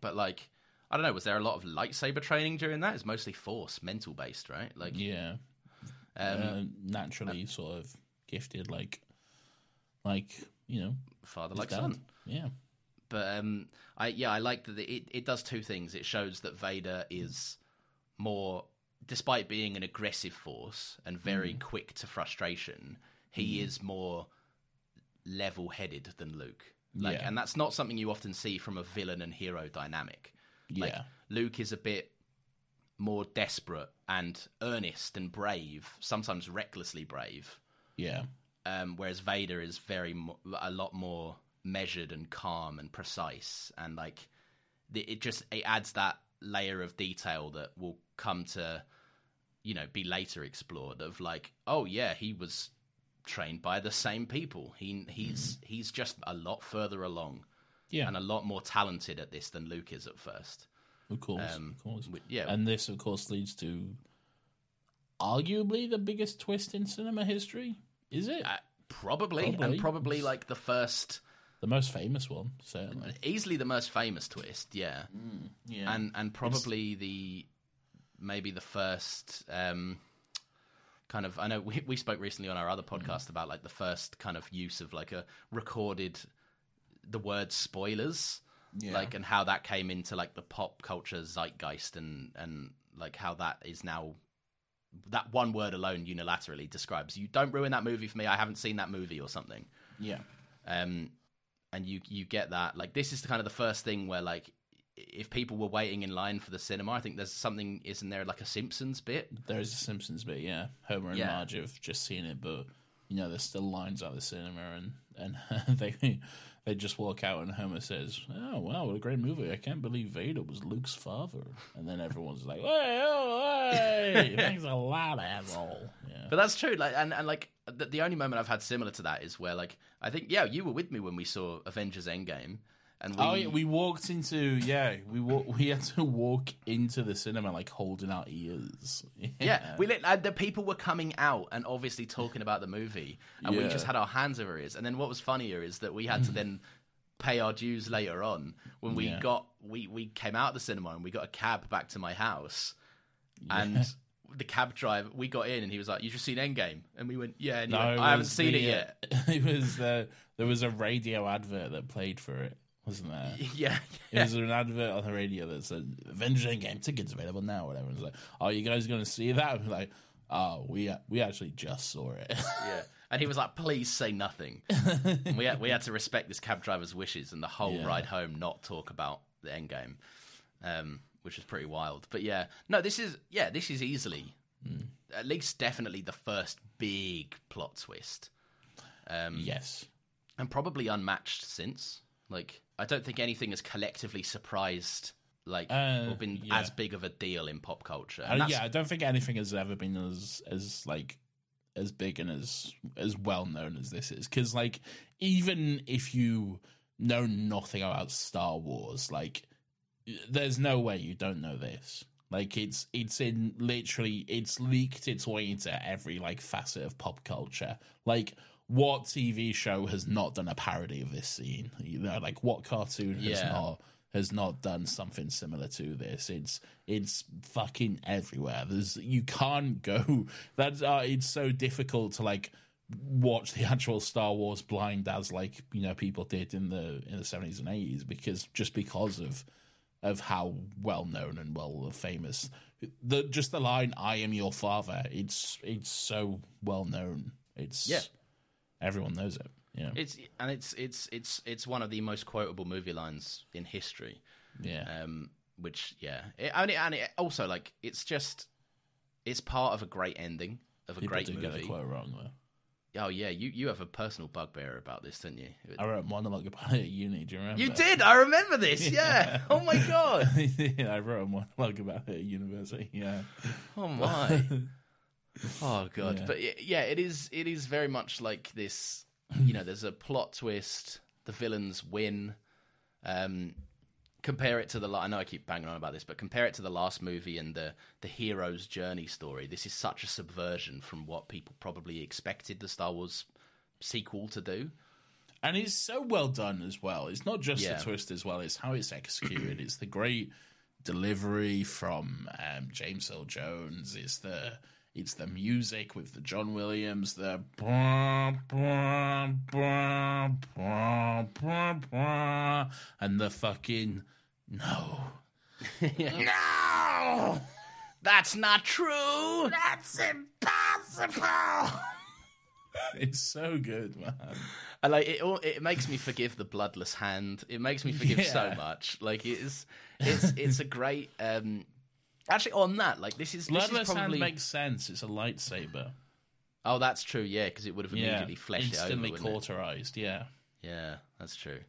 but like I don't know, was there a lot of lightsaber training during that? It's mostly force, mental based, right? Like, yeah. um, uh, naturally, sort of gifted, like like you know, father like dad. son. Yeah, But um, I yeah, I like that it it does two things. It shows that Vader is more, despite being an aggressive force and very Mm. quick to frustration, he is more level-headed than Luke. Like, Yeah. and that's not something you often see from a villain and hero dynamic. Like, Yeah. Luke is a bit more desperate and earnest and brave, sometimes recklessly brave. yeah, um, whereas Vader is very mo- a lot more measured and calm and precise, and like it just it adds that layer of detail that will come to you know be later explored of like oh yeah he was trained by the same people he he's he's just a lot further along yeah. and a lot more talented at this than Luke is at first Of course, Um, of course. yeah. And this, of course, leads to arguably the biggest twist in cinema history. Is it? uh, probably, Probably. and probably like the first the most famous one, certainly. easily the most famous twist yeah Yeah. and and probably the maybe the first um kind of i know we, we spoke recently on our other podcast about like the first kind of use of like a recorded the word spoilers like and how that came into like the pop culture zeitgeist and and like how that is now that one word alone unilaterally describes you don't ruin that movie for me. I haven't seen that movie or something. Yeah. um, and you you get that. Like this is the kind of the first thing where like if people were waiting in line for the cinema, I think there's something isn't there like a Simpsons bit? There is a Simpsons bit, yeah. Homer and Yeah. Marge have just seen it, but you know, there's still lines out the cinema, and and they they just walk out, and Homer says, "Oh wow, what a great movie! I can't believe Vader was Luke's father." And then everyone's like, "Hey, oh, hey, thanks a lot, asshole." Yeah, But that's true. Like and, and like the, the only moment I've had similar to that is where like I think yeah you were with me when we saw Avengers Endgame, and we, oh yeah, we walked into yeah, we wa- we had to walk into the cinema like holding our ears. Yeah, we lit, and the people were coming out and obviously talking about the movie, and we just had our hands over ears. And then what was funnier is that we had to then pay our dues later on when we Yeah. got we we came out of the cinema and we got a cab back to my house, and the cab driver we got in and he was like, "You just seen Endgame?" And we went, "Yeah," and No, went, I haven't seen the, it yet. uh, It was the there was a radio advert that played for it, wasn't there? yeah, It was an advert on the radio that said Avengers Endgame tickets available now, whatever. It was like, "Oh, you guys going to see that?" We're like, "Oh, we we actually just saw it." yeah. And he was like, "Please say nothing." and we had, we had to respect this cab driver's wishes and the whole Yeah. ride home not talk about the end game, um, which was pretty wild. But yeah, no, this is yeah, this is easily at least definitely the first big plot twist. Um, Yes. and probably unmatched since. Like, I don't think anything has collectively surprised, like, Uh, or been yeah. as big of a deal in pop culture. Uh, yeah, I don't think anything has ever been as as like as big and as as well known as this is. Because like, even if you know nothing about Star Wars, like, there's no way you don't know this. Like it's it's in literally it's leaked its way into every like facet of pop culture. Like what TV show has not done a parody of this scene? You know, like what cartoon has Yeah. not has not done something similar to this. It's it's fucking everywhere. There's you can't go. That's uh, it's so difficult to like watch the actual Star Wars blind as like you know people did in the in the seventies and eighties because just because of of how well known and well famous the just the line "I am your father." It's it's so well known. It's Yeah. Everyone knows it. Yeah, it's and it's it's it's it's one of the most quotable movie lines in history. yeah. Um, which yeah, it, and, it, and it also like it's just it's part of a great ending of a People great do get the movie. quote wrong though. Oh yeah, you you have a personal bugbear about this, don't you? I wrote a monologue about it at uni. Do you remember? You did. I remember this. Yeah. Oh my god. yeah, I wrote a monologue about it at university. Yeah, Oh my. Oh god. Yeah. But yeah, it is. It is very much like this. You know, there's a plot twist. The villains win. Um, compare it to the. I know I keep banging on about this, but compare it to the last movie and the the hero's journey story. This is such a subversion from what people probably expected the Star Wars sequel to do. and it's so well done as well. It's not just Yeah. the twist as well; it's how it's executed. it's the great delivery from um, James Earl Jones. It's the it's the music with the John Williams, the and the fucking no, no, That's not true. that's impossible. it's so good, man. And like it, all, it makes me forgive the bloodless hand. It makes me forgive so much. Like it is, it's it's a great. um Actually, on that, like this is this is probably. makes sense. It's a lightsaber. oh, that's true. Yeah, because it would have Yeah, immediately fleshed it over. instantly wouldn't it? cauterized. Yeah. Yeah, that's true.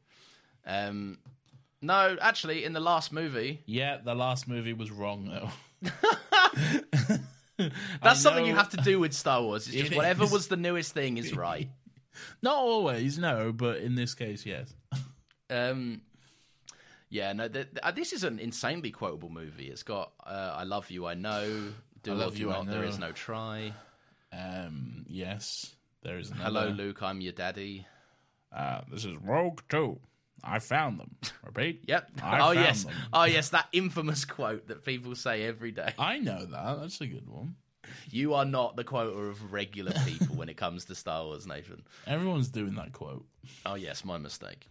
Um, no, actually, in the last movie, Yeah, the last movie was wrong though. that's something you have to do with Star Wars. It's just It whatever is. was the newest thing is right. Not always, no, but in this case, yes. Um, yeah, no, th- th- uh, this is an insanely quotable movie. It's got uh, "I love you, I know." Do I love, you, you, I not. There know. is no try. Um, yes, there is another. Hello, Luke. I'm your daddy. Uh, this is Rogue Two. I found them. Repeat. Yep. I oh yes. them. Oh yes. That infamous quote that people say every day. I know that. That's a good one. You are not the quota of regular people when it comes to Star Wars, Nathan. Everyone's doing that quote. Oh yes, my mistake.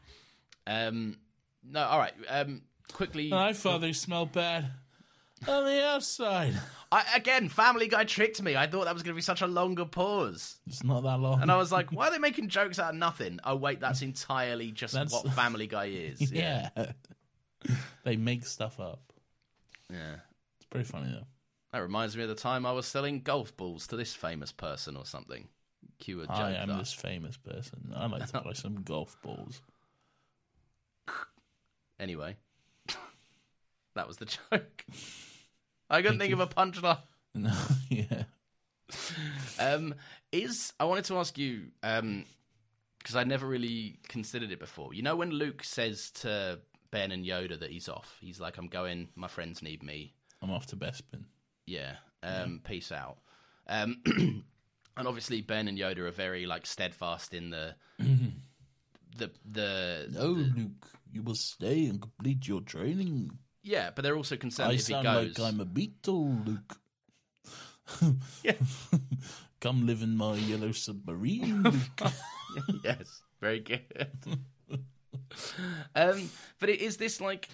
Um, no. All right. Um, quickly. I thought they smelled bad on the outside. I, again, Family Guy tricked me. I thought that was going to be such a longer pause, It's not that long. and I was like, "Why are they making jokes out of nothing?" Oh wait, that's entirely just That's- what Family Guy is. yeah. they make stuff up. yeah. It's pretty funny though. That reminds me of the time I was selling golf balls to this famous person or something. Cue a joke. I am there. this famous person. I like to play some golf balls. Anyway, that was the joke. I couldn't think of a punchline. No, yeah. Um, is I wanted to ask you because I never really considered it before. You know when Luke says to Ben and Yoda that he's off, he's like, "I'm going. My friends need me. I'm off to Bespin. Yeah, um, peace out." Um, and obviously Ben and Yoda are very like steadfast in the the the No, Luke, you must stay and complete your training. yeah, but they're also concerned I if he sound goes. like I'm a beetle, Luke. Yeah. Come live in my yellow submarine. Luke. yes, very good. um, but it is this like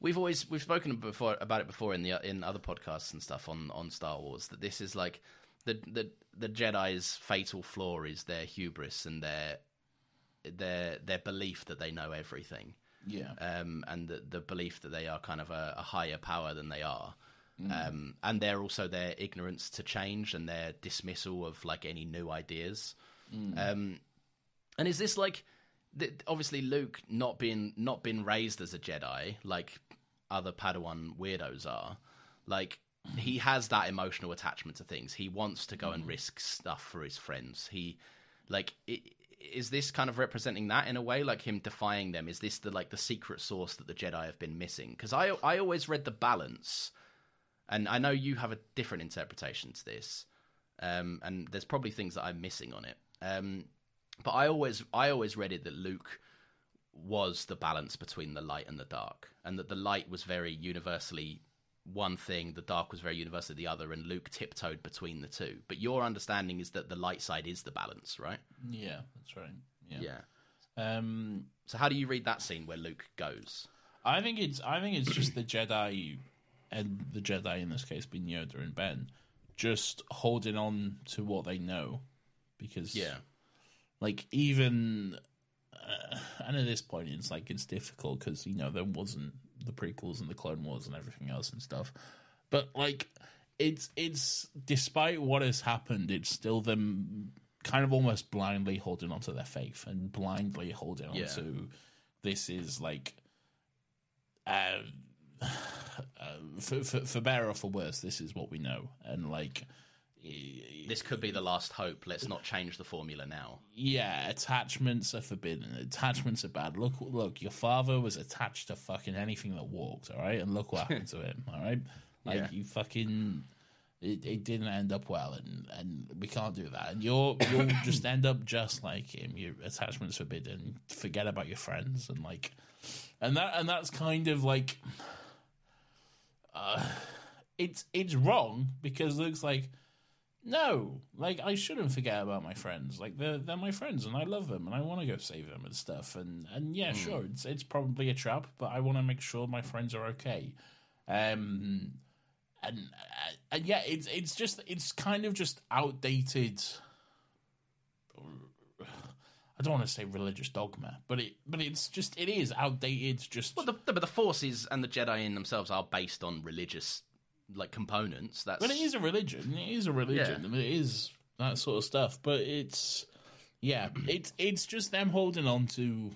we've always we've spoken before about it before in the in other podcasts and stuff on on Star Wars that this is like the the the Jedi's fatal flaw is their hubris and their their their belief that they know everything yeah. um, and the, the belief that they are kind of a, a higher power than they are. um, and they're also their ignorance to change and their dismissal of like any new ideas. Um, and is this like th- obviously Luke not being not been raised as a Jedi like other Padawan weirdos are? Like he has that emotional attachment to things. He wants to go and risk stuff for his friends. He like i is this kind of representing that in a way like him defying them? Is this the like the secret sauce that the jedi have been missing? Because i i always read the balance and i know you have a different interpretation to this um and there's probably things that i'm missing on it. Um but i always i always read it that luke was the balance between the light and the dark and that the light was very universally one thing the dark was very universal the other and luke tiptoed between the two but your understanding is that the light side is the balance right Yeah, that's right. Yeah. yeah Um, So how do you read that scene where Luke goes? I think it's I think it's just the Jedi and the Jedi in this case being Yoda and Ben just holding on to what they know because yeah, like even uh, and at this point it's like it's difficult because you know there wasn't the prequels and the Clone Wars and everything else and stuff, but like it's it's despite what has happened, it's still them kind of almost blindly holding onto their faith and blindly holding on Yeah. to this is like uh, uh, for, for for better or for worse, this is what we know, and like This could be the last hope. Let's not change the formula now. yeah, attachments are forbidden. Attachments are bad. Look, look, your father was attached to fucking anything that walked. All right, and look what happened to him. All right, like Yeah. you fucking. It, it didn't end up well, and, and we can't do that. And you're you'll just end up just like him. Your attachments forbidden. Forget about your friends, and like, and that and that's kind of like, uh, it's it's wrong because Luke's like, no, like I shouldn't forget about my friends. Like they're they're my friends, and I love them, and I want to go save them and stuff. And and yeah, sure, it's it's probably a trap, but I want to make sure my friends are okay. Um, and uh, and yeah, it's it's just it's kind of just outdated. I don't want to say religious dogma, but it but it's just it is outdated. Just Well, the, the, but the forces and the Jedi in themselves are based on religious like components. That's But it is a religion. It is a religion. Yeah. I mean, it is that sort of stuff. But it's yeah, it's it's just them holding on to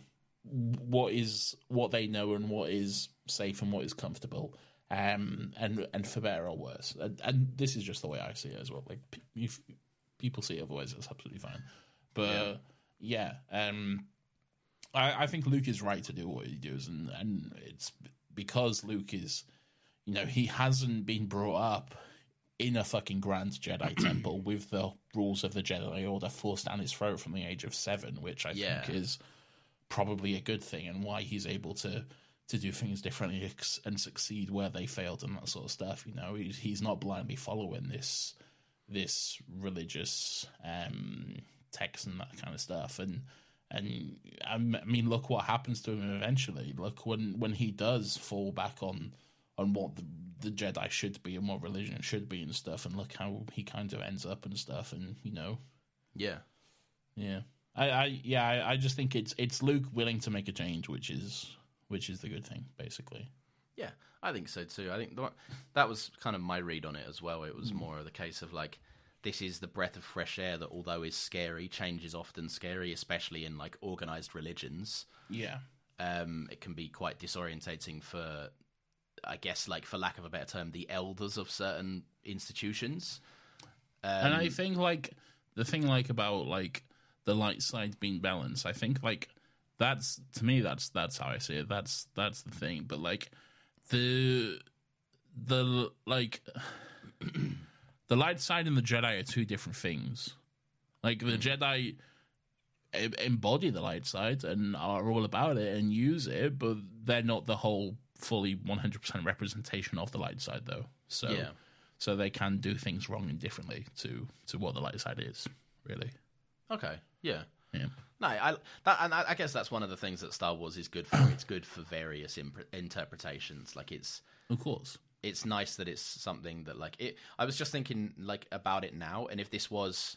what is what they know and what is safe and what is comfortable. Um, and and for better or worse, and, and this is just the way I see it as well. Like if people see it otherwise, that's absolutely fine. But yeah, um, I, I think Luke is right to do what he does, and and it's because Luke is, you know, he hasn't been brought up in a fucking grand Jedi temple with the rules of the Jedi Order forced down his throat from the age of seven, which I Yeah. think is probably a good thing, and why he's able to to do things differently and succeed where they failed and that sort of stuff. You know, he's he's not blindly following this this religious um, text and that kind of stuff, and and I mean, look what happens to him eventually. Look when when he does fall back on on what the, the Jedi should be and what religion should be and stuff, and look how he kind of ends up and stuff, and you know, yeah. yeah, I, I yeah, I, I just think it's it's Luke willing to make a change, which is which is the good thing, basically. Yeah, I think so too. I think the, that was kind of my read on it as well. It was more of the case of like, this is the breath of fresh air that, although is scary, change is often scary, especially in like organized religions. Yeah, Um, it can be quite disorientating for, I guess, like for lack of a better term, the elders of certain institutions. and I um, think like the thing like about like the light side being balanced, I think like that's to me that's that's how I see it. That's that's the thing. But like the the like the light side and the Jedi are two different things. Like the hmm. Jedi embody the light side and are all about it and use it, but they're not the whole fully 100% representation of the light side though. So Yeah. so they can do things wrong and differently to to what the light side is, really. Okay, yeah. Yeah. No, I that and I I guess that's one of the things that Star Wars is good for. It's good for various imp- interpretations. Like it's Of course. it's nice that it's something that like it i was just thinking like about it now and if this was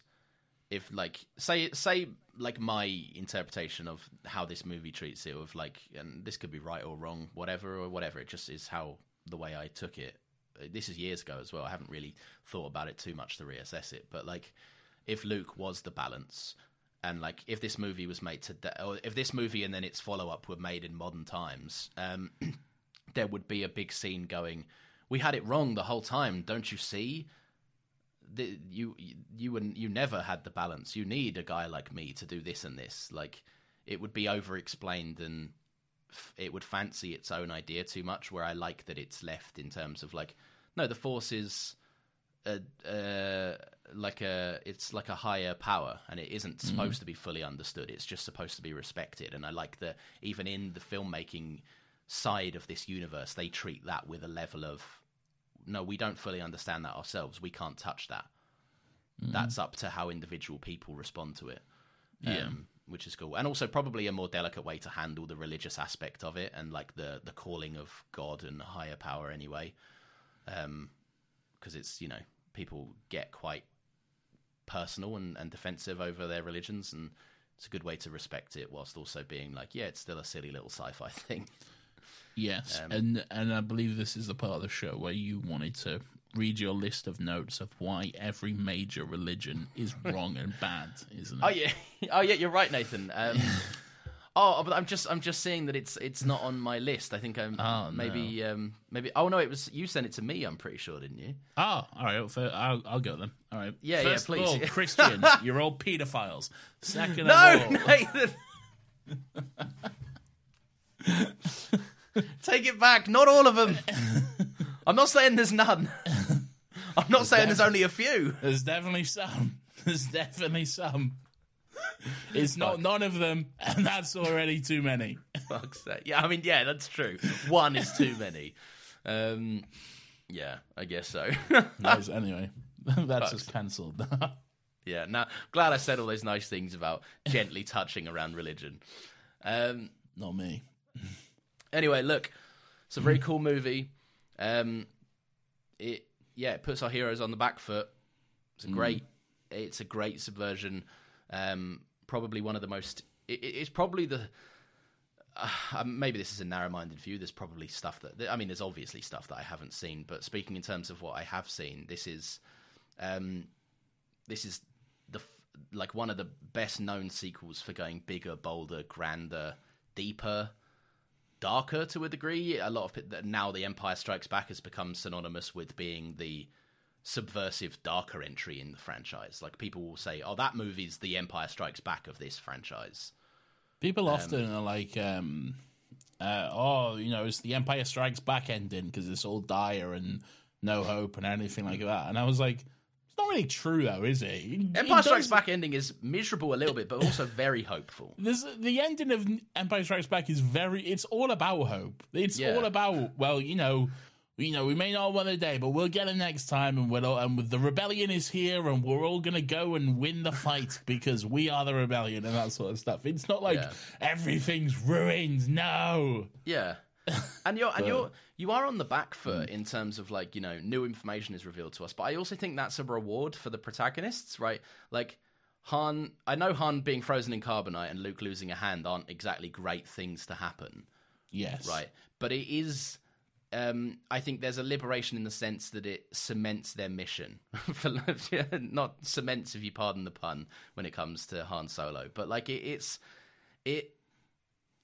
if like say say like my interpretation of how this movie treats it of like and this could be right or wrong whatever or whatever it just is how the way i took it this is years ago as well. I haven't really thought about it too much to reassess it, but like if Luke was the balance, and like if this movie was made today, or if this movie and then its follow up were made in modern times, um, there would be a big scene going. We had it wrong the whole time, don't you see? You you and you never had the balance. You need a guy like me to do this and this. Like it would be over explained and f- it would fancy its own idea too much. Where I like that it's left in terms of like no, the force is a, uh, like a it's like a higher power and it isn't supposed to be fully understood it's just supposed to be respected and i like that even in the filmmaking side of this universe they treat that with a level of no we don't fully understand that ourselves. We can't touch that. That's up to how individual people respond to it Yeah. um, which is cool. And also probably a more delicate way to handle the religious aspect of it and like the the calling of god and higher power anyway um because it's you know people get quite personal and, and defensive over their religions and it's a good way to respect it whilst also being like yeah it's still a silly little sci-fi thing Yes, Um, and and I believe this is the part of the show where you wanted to read your list of notes of why every major religion is wrong and bad, isn't it? oh yeah oh yeah you're right nathan um Oh, but I'm just I'm just seeing that it's it's not on my list. I think I'm Oh, no. maybe um maybe oh no it was you sent it to me. I'm pretty sure, didn't you? Oh, all right. Well, I'll, I'll go then. All right. Yeah, yeah, First please. Of all, Christians, you're all paedophiles. Second No, of all, Nathan. Take it back. Not all of them. I'm not saying there's none. I'm not saying there's only a few. there's definitely some. There's definitely some. It's not none of them, and that's already too many. Fuck's sake. Yeah, I mean, yeah, that's true. One is too many. Um, yeah, I guess so. Nice. Anyway, that's just cancelled. yeah, now glad I said all those nice things about gently touching around religion. Um, not me. Anyway, look, it's a very cool movie. Um, it yeah, it puts our heroes on the back foot. It's a great, it's a great subversion. Um, probably one of the most. It, it- it's probably the. Uh, maybe this is a narrow-minded view. There's probably stuff that I mean, there's obviously stuff that I haven't seen. But speaking in terms of what I have seen, this is, um, this is the like one of the best-known sequels for going bigger, bolder, grander, deeper darker to a degree. A lot of now the Empire Strikes Back has become synonymous with being the subversive, darker entry in the franchise. Like people will say, "Oh, that movie's the Empire Strikes Back of this franchise." People often are like, um, uh, "Oh, you know, it's the Empire Strikes Back ending because it's all dire and no hope and anything like that." And I was like, "It's not really true, though, is it?" Empire it Strikes Back ending is miserable a little bit, but also very hopeful. There's, the ending of Empire Strikes Back is very. It's all about hope. It's Yeah. all about well, you know, you know, we may not win day, but we'll get it next time, and we'll and the rebellion is here, and we're all gonna go and win the fight because we are the rebellion and that sort of stuff. It's not like Yeah. everything's ruined. No. Yeah. And you're and you're you are on the back foot in terms of like, you know, new information is revealed to us. But I also think that's a reward for the protagonists, right? Like Han I know Han being frozen in carbonite and Luke losing a hand aren't exactly great things to happen. Yes. Right. But it is um, I think there's a liberation in the sense that it cements their mission. For not cements, if you pardon the pun, when it comes to Han Solo, but like it, it's it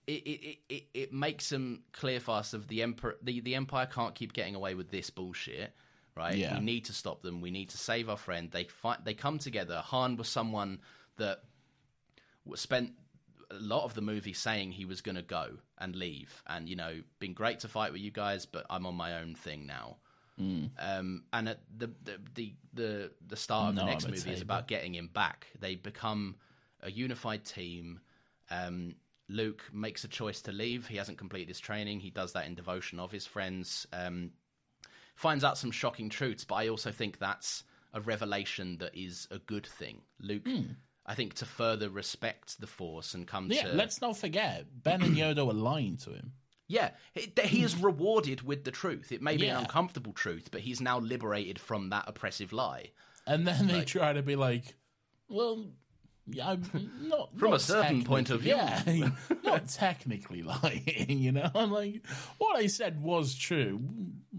it, it, it, it makes them clear fast of the emperor. The, the empire can't keep getting away with this bullshit, right? Yeah. We need to stop them. We need to save our friend. They fight. They come together. Han was someone that spent a lot of the movie saying he was going to go and leave, and you know, been great to fight with you guys, but I'm on my own thing now. Um, and at the, the the the the start of No, the next movie say, is about getting him back. They become a unified team. Um, Luke makes a choice to leave. He hasn't completed his training. He does that in devotion of his friends. Um, finds out some shocking truths, but I also think that's a revelation that is a good thing. Luke, I think, to further respect the Force and come Yeah. to Let's not forget Ben and Yoda were lying to him. yeah, he, is rewarded with the truth. It may be an uncomfortable truth, but he's now liberated from that oppressive lie. And then they try to be like, well, Yeah, I'm not From a certain point of view. Yeah, not technically lying. You know, I'm like what I said was true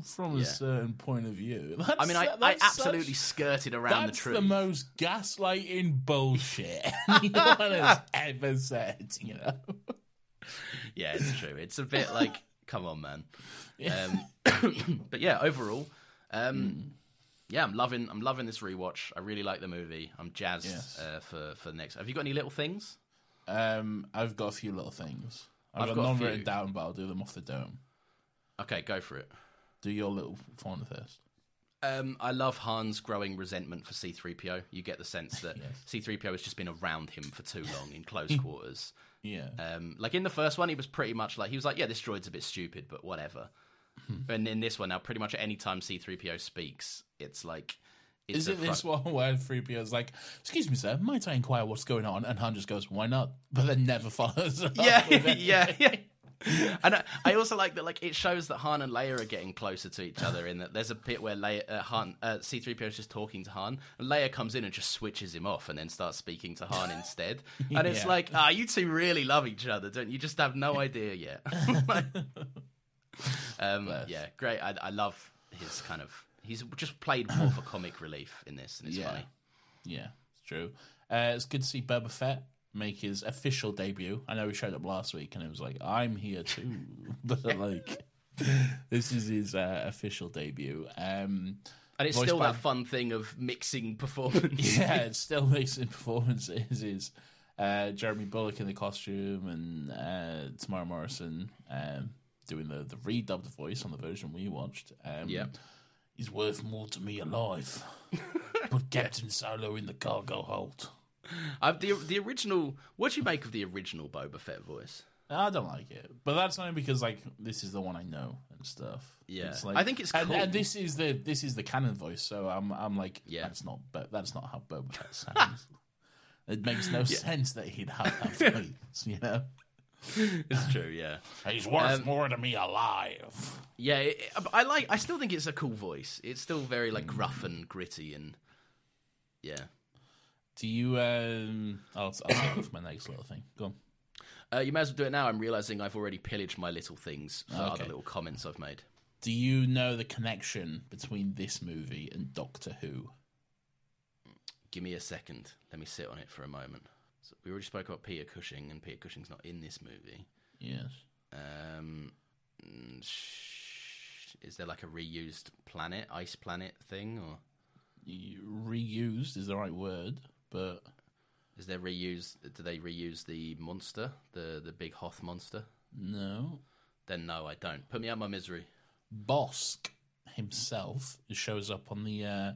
from a certain point of view. That's, I mean, I, I absolutely such- skirted around the truth. the most gaslighting bullshit anyone has ever said. You know. Yeah, it's true. It's a bit like, come on, man. Um, but yeah, overall, um, Hmm. Yeah, I'm loving. I'm loving this rewatch. I really like the movie. I'm jazzed Yes. uh, for for the next. Have you got any little things? Um, I've got a few little things. I've, I've got, none written down, but I'll do them off the dome. Okay, go for it. Do your little fun first. Um, I love Han's growing resentment for C3PO. You get the sense that C3PO has just been around him for too long in close quarters. Yeah. Um, like in the first one, he was pretty much like he was like, "Yeah, this droid's a bit stupid, but whatever." Hmm. and in this one, now pretty much any time C3PO speaks, it's like, it's Is a it this one where 3PO is like, Excuse me, sir, might I inquire what's going on? And Han just goes, Why not? But then never follows up Yeah, yeah, yeah. And I, I also like that. Like it shows that Han and Leia are getting closer to each other. In that there's a bit where Leia, uh, Han, uh, C-3PO is just talking to Han, and Leia comes in and just switches him off, and then starts speaking to Han instead. And it's Yeah. like, ah, you two really love each other, don't you? You Just have no idea yet. um, yeah, great. I, I love his kind of. He's just played more for comic relief in this, and it's Yeah. funny. Yeah, it's true. Uh, it's good to see Boba Fett make his official debut. I know he showed up last week and it was like, I'm here too. but like, this is his uh, official debut. Um, And it's still by- that fun thing of mixing performance. yeah, it still mixing in performances is uh, Jeremy Bulloch in the costume and uh, Temuera Morrison um, doing the the redubbed voice on the version we watched. Um, Yeah. He's worth more to me alive. Put Captain Solo in the cargo hold. I've, the the original. What do you make of the original Boba Fett voice? I don't like it, but that's only because like this is the one I know and stuff. Yeah. It's like, I think it's and, cool. and this is the this is the canon voice, so I'm I'm like, Yeah. that's not, but that's not how Boba Fett sounds. it makes no sense that he'd have that voice, you know. It's true, yeah, He's worth Um, more to me alive. yeah. It, it- I like. I still think it's a cool voice. It's still very like gruff and gritty, and yeah. Do you? um I'll, I'll start with my next little thing. Go on. Uh, you may as well do it now. I'm realizing I've already pillaged my little things for Okay. other little comments I've made. Do you know the connection between this movie and Doctor Who? Give me a second. Let me sit on it for a moment. So we already spoke about Peter Cushing, and Peter Cushing's not in this movie. Yes. Um, is there like a reused planet, ice planet thing, or Reused is the right word, but is there reuse? Do they reuse the monster, the the big Hoth monster? no. Then no, I don't. Put me out of my misery. Bossk himself shows up on the uh,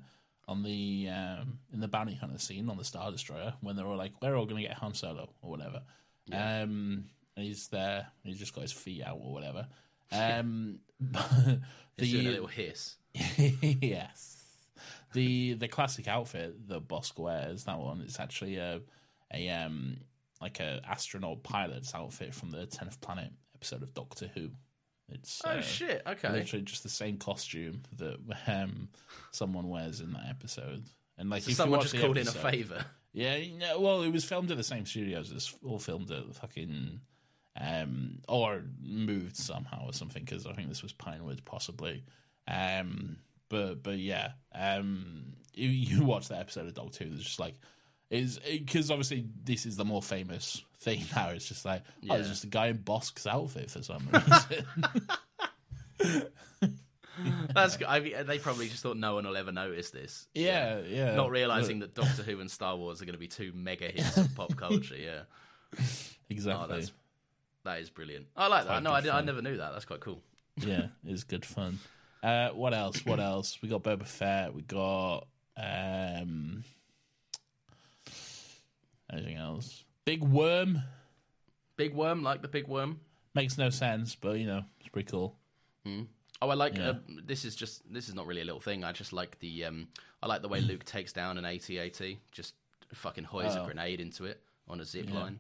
on the um, in the bounty hunter scene on the Star Destroyer when they're all like, "We're all going to get Han Solo" or whatever. Um, and he's there. He's just got his feet out or whatever. Um, He's doing a the little hiss. yes, the the classic outfit that Bossk wears that one it's actually a a um like a astronaut pilot's outfit from the Tenth Planet episode of Doctor Who. It's Oh uh, shit! Okay. literally just the same costume that um, someone wears in that episode. And like, So if someone just called in a favour. Yeah, you know, well, it was filmed at the same studios. It's all filmed at fucking, um, or moved somehow or something. Because I think this was Pinewood, possibly. Um, but but yeah, um, you, you watch that episode of Dog Two. It's just like is because obviously this is the more famous thing now. It's just like oh, it's just a guy in Bossk's outfit for some reason. That's good. I mean, they probably just thought no one will ever notice this. yeah, yeah. Not realizing that Doctor Who and Star Wars are going to be two mega hits of pop culture. Yeah. Oh, exactly. that's that is brilliant. I like that. Quite No, I, did- I never knew that. That's quite cool. yeah, it's good fun. Uh, what else? What else? We got Boba Fett. We got um, anything else? Big Worm Big worm, like the big worm. makes no sense, but you know it's pretty cool. Oh, I like. Yeah. Uh, this is just. This is not really a little thing. I just like the. Um, I like the way Luke takes down an AT-AT. Just fucking hoys a Oh. grenade into it on a zip Yeah. line.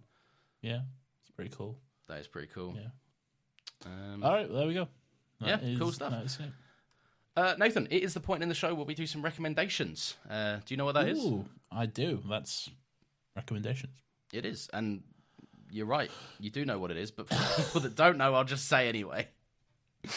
Yeah, it's pretty cool. That is pretty cool. Yeah. Um, All right, there we go. Yeah, That cool stuff. that is uh, Nathan, it is the point in the show where we do some recommendations. Uh, do you know what that is? Ooh, I do. That's recommendations. It is, and you're right. You do know what it is, but for people that don't know, I'll just say anyway.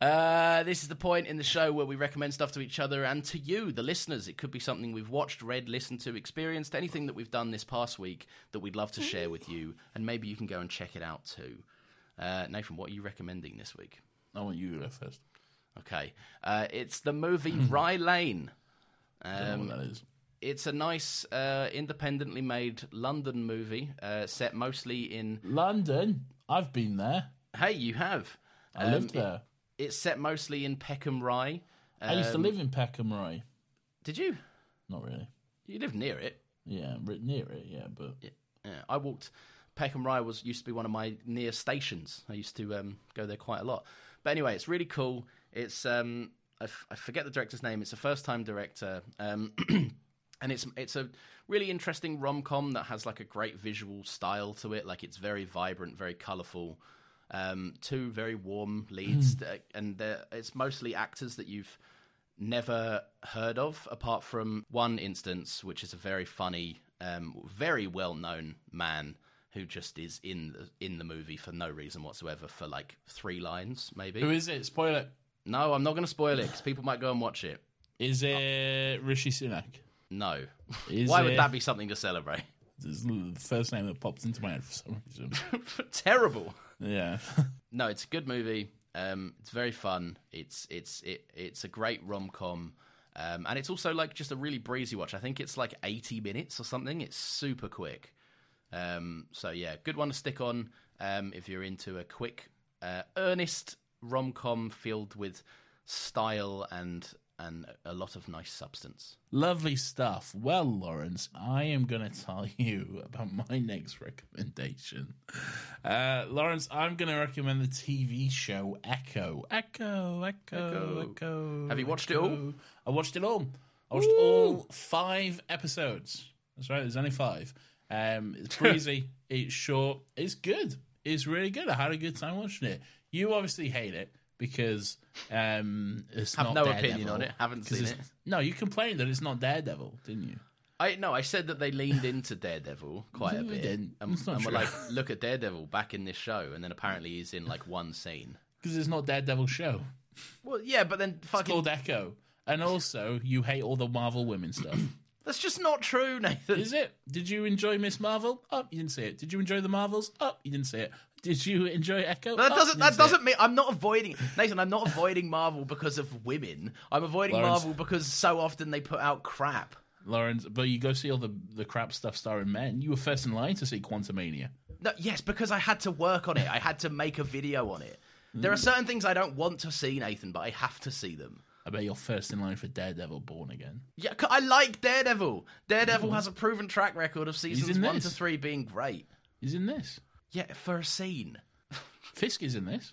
Uh, this is the point in the show where we recommend stuff to each other and to you, the listeners. It could be something we've watched, read, listened to, experienced, anything that we've done this past week that we'd love to share with you, and maybe you can go and check it out too. Uh, Nathan, what are you recommending this week? I want you to go first. Okay, uh, it's the movie Rye Lane. I don't know Um, what that is. It's a nice, uh, independently made London movie uh, set mostly in. London. I've been there. Hey, you have. I Um, lived there. It, it's set mostly in Peckham Rye. I used to Um, live in Peckham Rye. Did you? Not really. You live near it. Yeah, near it. Yeah, but Yeah, I walked. Peckham Rye was used to be one of my near stations. I used to um, go there quite a lot. But anyway, it's really cool. It's um, I, f- I forget the director's name. It's a first time director, um, and it's it's a really interesting rom com that has like a great visual style to it. Like it's very vibrant, very colourful. Um, two very warm leads, that- and it's mostly actors that you've never heard of, apart from one instance, which is a very funny, um, very well known man who just is in the in the movie for no reason whatsoever for like three lines, maybe. who is it? Spoil it. no, I'm not going to spoil it because people might go and watch it. Is it Rishi Sunak? No. Is Why it- would that be something to celebrate? This is the first name that popped into my head for some reason. Terrible. yeah. No, it's a good movie. Um, it's very fun. It's it's it, it's a great rom com, um, and it's also like just a really breezy watch. I think it's like eighty minutes or something. It's super quick. Um, so yeah, good one to stick on um, if you're into a quick, uh, earnest rom com filled with style and and a lot of nice substance. Lovely stuff. Well, Laurence, I am going to tell you about my next recommendation. Uh, Laurence, I'm going to recommend the TV show Echo. Echo, Echo, Echo. Echo. Have you watched it all? I watched it all. I watched all five episodes. That's right, there's only five. Um, it's breezy, it's short, it's good. It's really good. I had a good time watching it. You obviously hate it because um, it's Have not no Daredevil. opinion on it, haven't seen it. No, you complained that it's not Daredevil, didn't you? I no, I said that they leaned into Daredevil quite a bit, didn't. and, It's not and were true. like, "Look at Daredevil back in this show," and then apparently he's in like one scene. Because it's not Daredevil show. Well, yeah, but then It's called Echo. And also, you hate all the Marvel women stuff. that's just not true, Nathan. Is it? Did you enjoy Miss Marvel? Oh, you didn't see it. Did you enjoy the Marvels? Oh, you didn't see it. Did you enjoy Echo? But that doesn't that didn't see it. doesn't mean I'm not avoiding Nathan. I'm not avoiding Marvel because of women. I'm avoiding Laurence. Marvel because so often they put out crap. Laurence, but you go see all the, the crap stuff starring men. You were first in line to see Quantumania. No, yes, because I had to work on it. I had to make a video on it. There are hmm. certain things I don't want to see, Nathan, but I have to see them. I bet you're first in line for Daredevil Born Again. Yeah, 'cause I like Daredevil. Daredevil hmm. has a proven track record of seasons in one this. to three being great. He's in this. Yeah, for a scene. Fisk is in this.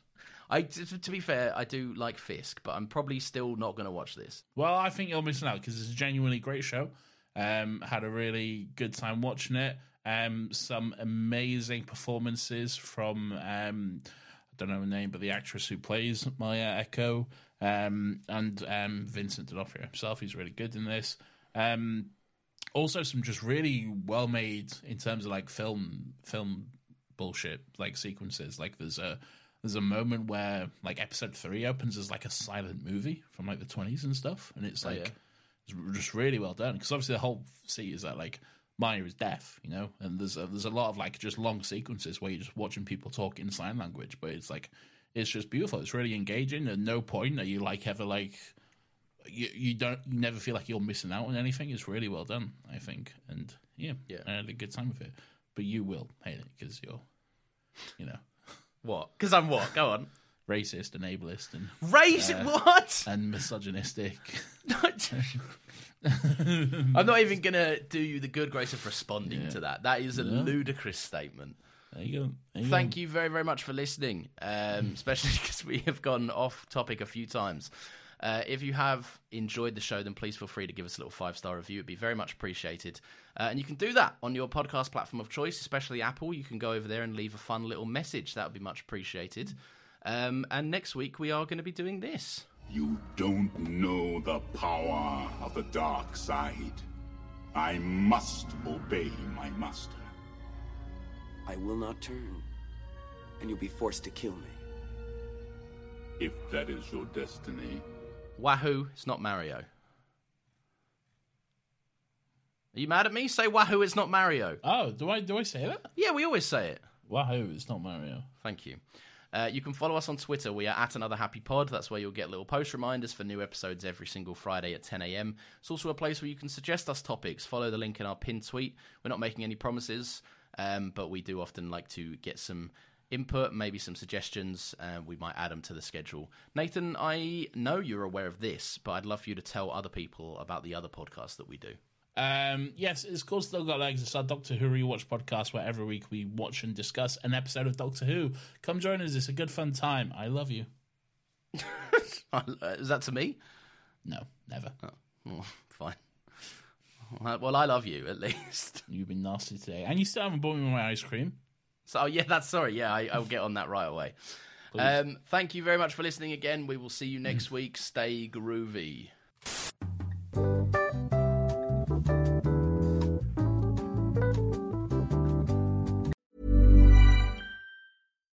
I, t- to be fair, I do like Fisk, but I'm probably still not going to watch this. Well, I think you're missing out because it's a genuinely great show. Um, had a really good time watching it. Um, some amazing performances from um, I don't know her name, but the actress who plays Maya Echo, um, and um, Vincent D'Onofrio himself. He's really good in this. Um, also, some just really well made in terms of like film film bullshit like sequences. Like there's a there's a moment where like episode three opens as like a silent movie from like the twenties and stuff, and it's oh, like it's just really well done because obviously the whole scene is that like Maya is deaf, you know, and there's a, there's a lot of like just long sequences where you're just watching people talk in sign language, but it's like it's just beautiful. It's really engaging. At no point are you like ever like you you don't you never feel like you're missing out on anything. It's really well done, I think, and yeah, Yeah. I had a good time with it. But you will hate it because you're, you know, What? Because I'm what? Go on. racist and ableist and Race? what? and misogynistic. I'm not even going to do you the good grace of responding to that. That is a ludicrous statement. There you go. There you Thank you very, very much for listening, um, especially because we have gone off topic a few times. Uh, if you have enjoyed the show, then please feel free to give us a little five star review. It'd be very much appreciated. Uh, and you can do that on your podcast platform of choice, especially Apple. You can go over there and leave a fun little message. That would be much appreciated. Um, and next week, we are going to be doing this. You don't know the power of the dark side. I must obey my master. I will not turn, and you'll be forced to kill me. If that is your destiny. Wahoo, it's not Mario. Are you mad at me? Say Wahoo, it's not Mario. Oh, do I do I say that? Yeah, we always say it. Wahoo, it's not Mario. Thank you. Uh, you can follow us on Twitter. We are at Another Happy Pod. That's where you'll get little post reminders for new episodes every single Friday at 10 a.m. It's also a place where you can suggest us topics. Follow the link in our pinned tweet. We're not making any promises, um, but we do often like to get some input, maybe some suggestions. Uh, we might add them to the schedule. Nathan, I know you're aware of this, but I'd love for you to tell other people about the other podcasts that we do. Um, yes, it's called Still Got Legs. It's our Doctor Who rewatch podcast where every week we watch and discuss an episode of Doctor Who. Come join us. It's a good fun time. I love you. Is that to me? No, never. Oh, fine. Well, I love you at least. You've been nasty today. And you still haven't bought me my ice cream. So, oh, yeah, that's sorry. Yeah, I, I'll get on that right away. Um, thank you very much for listening again. We will see you next week. Stay groovy.